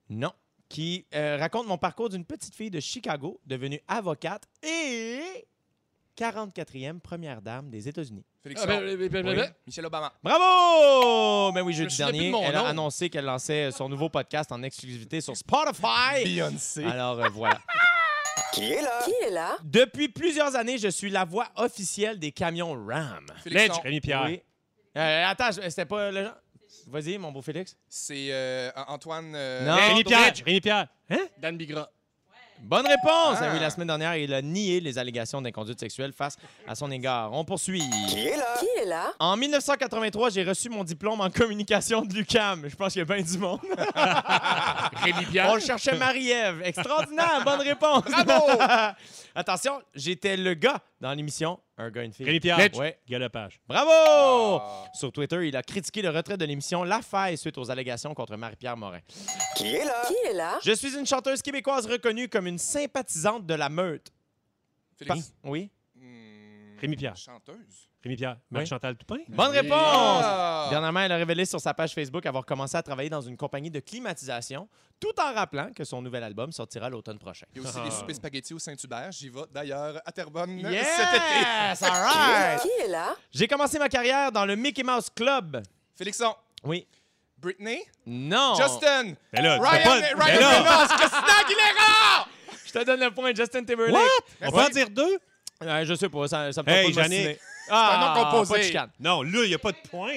non. Qui euh, raconte mon parcours d'une petite fille de Chicago devenue avocate et 44e première dame des États-Unis. Félixon? Ah, ben, ben, ben, Oui. Michelle Obama. Bravo! Ben oui, jeudi dernier, elle a annoncé qu'elle lançait son nouveau podcast en exclusivité sur Spotify. Beyoncé. Alors euh, voilà. [laughs] Qui est là? Qui est là? Depuis plusieurs années, je suis la voix officielle des camions Ram. Félixon. Rémi Pierre. Oui. Euh, attends, c'était pas le Vas-y, mon beau Félix. C'est euh, Antoine. euh, Non. Rémi. Pierre. Rémi Pierre. Hein? Dan Bigra. Bonne réponse! Ah. Ah oui, la semaine dernière, il a nié les allégations d'inconduite sexuelle face à son égard. On poursuit. Qui est là? Qui est là? En 1983, j'ai reçu mon diplôme en communication de l'UCAM. Je pense qu'il y a bien du monde. [laughs] Rémi On Pierre. le cherchait Marie-Ève. Extraordinaire, bonne réponse. Bravo! [laughs] Attention, j'étais le gars dans l'émission Un gars, une fille. Rémi Pierre. Ouais. Guy Lepage. Bravo! Ah. Sur Twitter, il a critiqué le retrait de l'émission La Faille suite aux allégations contre Marie-Pierre Morin. Qui est là? Qui est là? Je suis une chanteuse québécoise reconnue comme une sympathisante de la meute. Félix. Pa- Oui. Rémi Pierre. Chanteuse. Rémi Pierre. Marc-Chantal Toupin. Bonne réponse! Ah! Dernièrement, elle a révélé sur sa page Facebook avoir commencé à travailler dans une compagnie de climatisation, tout en rappelant que son nouvel album sortira l'automne prochain. Il y a aussi Ah. des soupers spaghettis au Saint-Hubert. J'y vais d'ailleurs à Terrebonne Yes! cet été. All right! Qui est là? J'ai commencé ma carrière dans le Mickey Mouse Club. Félixon. Oui. Britney. Non! Justin. Ben là, Ryan, pas- Ryan là, Reynolds. Christina Aguilera. Je te donne le point, Justin Timberlake. On peut en dire deux? Je sais pas, ça, ça me Hey, tente pas de Jeannick. m'ostiner. Ah, C'est un nom composé. pas de chicane. Non, là, il n'y a pas de point.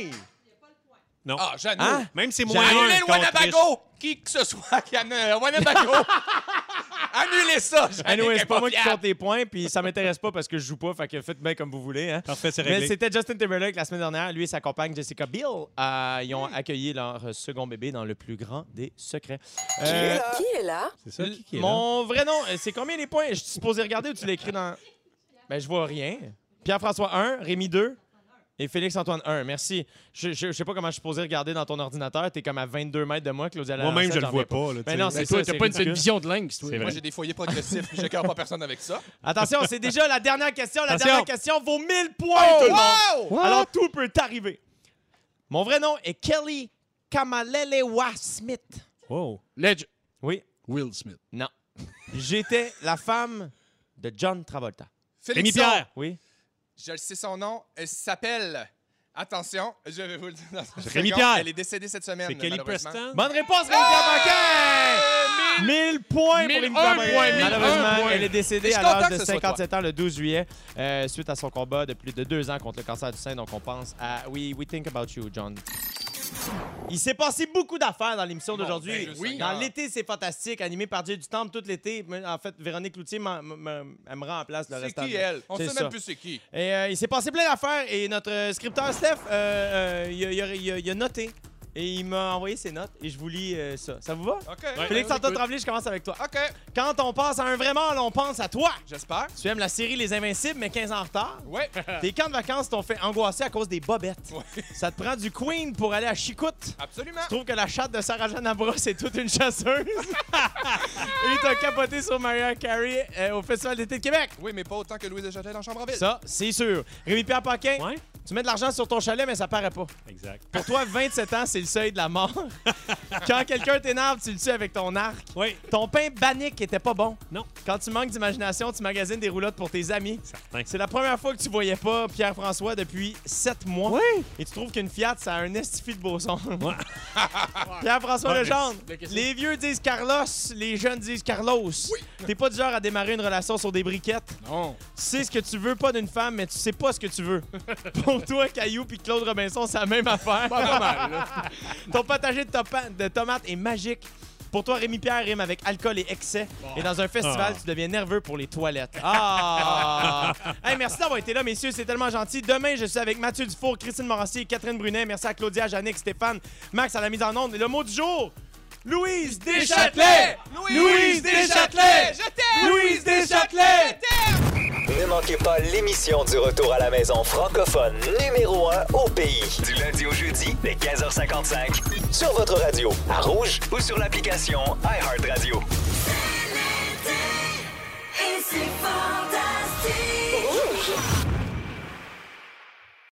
Non. Ah, Jeannot. Hein? Même si c'est moins un Annulez le contre. Wanabago. Qui que ce soit qui annule le Wanabago. [laughs] Annulez ça. Anyway, est c'est pas moi qui fiable. compte les points, puis ça m'intéresse pas parce que je joue pas, fait que faites bien comme vous voulez. Hein. Parfait, c'est Mais réglé. c'était Justin Timberlake la semaine dernière. Lui et sa compagne Jessica Biel, euh, ils ont accueilli leur second bébé dans le plus grand des secrets. Qui est Euh, là? Qui est là? C'est ça qui, qui est là? mon vrai nom, euh, c'est combien les points? Je suis supposé regarder ou tu l'as écrit dans. Ben, je vois rien. Pierre-François 1, Rémi 2 et Félix-Antoine 1. Merci. Je, je, je sais pas comment je suis supposé regarder dans ton ordinateur. T'es comme à 22 mètres de moi, Claudia Moi-même, je le vois pas. là, tu Ben sais. non, c'est Mais toi, ça, t'as c'est pas une vision de lynx, Moi, j'ai des foyers progressifs, puis je cœur pas personne avec ça. Attention, c'est déjà la dernière question. La Attention. dernière question vaut 1000 points, tout. Wow! Alors, tout peut arriver. Mon vrai nom est Kelly Kamalelewa Smith. Oh. Ledge. Oui. Will Smith. Non. J'étais la femme de John Travolta. Rémi Félixon. Pierre. Oui. Je le sais son nom. Elle s'appelle. Attention, je vais vous le dire dans une Rémi seconde. Pierre. Elle est décédée cette semaine. C'est Kelly malheureusement. Preston. Bonne réponse, Rémi Pierre Paquin! 1000 1000 points pour 1001 Rémi Pierre points, Paquin. 1001 Malheureusement, points. elle est décédée à content l'âge que de ce soit 57 ans le 12 juillet euh, suite à son combat de plus de deux ans contre le cancer du sein. Donc, on pense à We, we Think About You, John. Il s'est passé beaucoup d'affaires dans l'émission d'aujourd'hui. oui. Dans l'été, c'est fantastique, animé par Dieu du Temple tout l'été. En fait, Véronique Loutier elle me rend en place le C'est restant. qui, de- elle? On C'est sait ça. même plus c'est qui. Et euh, il s'est passé plein d'affaires et notre scripteur Steph, euh, euh, a, a- a- il a noté et il m'a envoyé ses notes et je vous lis euh, ça. Ça vous va? OK. Félix Antoine. Tremblay, je commence avec toi. OK. Quand on pense à un vrai on pense à toi. J'espère. Tu aimes la série Les Invincibles, mais 15 ans en retard. Ouais. [laughs] Tes camps de vacances t'ont fait angoisser à cause des bobettes. Ouais. [laughs] Ça te prend du Queen pour aller à Chicoute. Absolument. Je trouve que la chatte de Sarah-Jeanne Abra, [laughs] c'est toute une chasseuse. Et t'as capoté sur Mariah Carey euh, au Festival d'été de Québec. Oui, mais pas autant que Louise Deschâtel dans Chambre en ville. Ça, c'est sûr. Rémi-Pierre Paquin, Ouais, tu mets de l'argent sur ton chalet, mais ça paraît pas. exact. Pour toi, 27 ans, c'est le seuil de la mort. [laughs] Quand quelqu'un t'énerve, tu le tues avec ton arc. Oui, Ton pain bannique était pas bon. Non. Quand tu manques d'imagination, tu magasines des roulottes pour tes amis. certain. C'est la première fois que tu voyais pas Pierre-François depuis 7 mois. Oui. Et tu trouves qu'une Fiat, ça a un estifi de beau son. [laughs] Ouais. Pierre-François Ouais, Legendre, les vieux disent Carlos, les jeunes disent Carlos. T'es pas du genre à démarrer une relation sur des briquettes. Non. Tu sais ce que tu veux pas d'une femme, mais tu sais pas ce que tu veux. Pour [laughs] toi, Caillou puis Claude Robinson, c'est la même affaire. Pas mal, là. [laughs] Ton potager de, topa- de tomates est magique. Pour toi, Rémi Pierre rime avec alcool et excès. Et dans un festival, Ah. tu deviens nerveux pour les toilettes. Ah! [laughs] hey, merci d'avoir été là, messieurs. C'est tellement gentil. Demain, je suis avec Mathieu Dufour, Christine Morancier et Catherine Brunet. Merci à Claudia, Jannick, Stéphane, Max à la mise en onde. Et le mot du jour, Louise Deschâtelet! Louise Deschâtelet! Je t'aime! Louise Deschâtelet! Ne manquez pas l'émission du retour à la maison francophone numéro 1 au pays. Du lundi au jeudi, dès 15h55, sur votre radio, à Rouge ou sur l'application iHeartRadio. Et c'est fantastique. Rouge.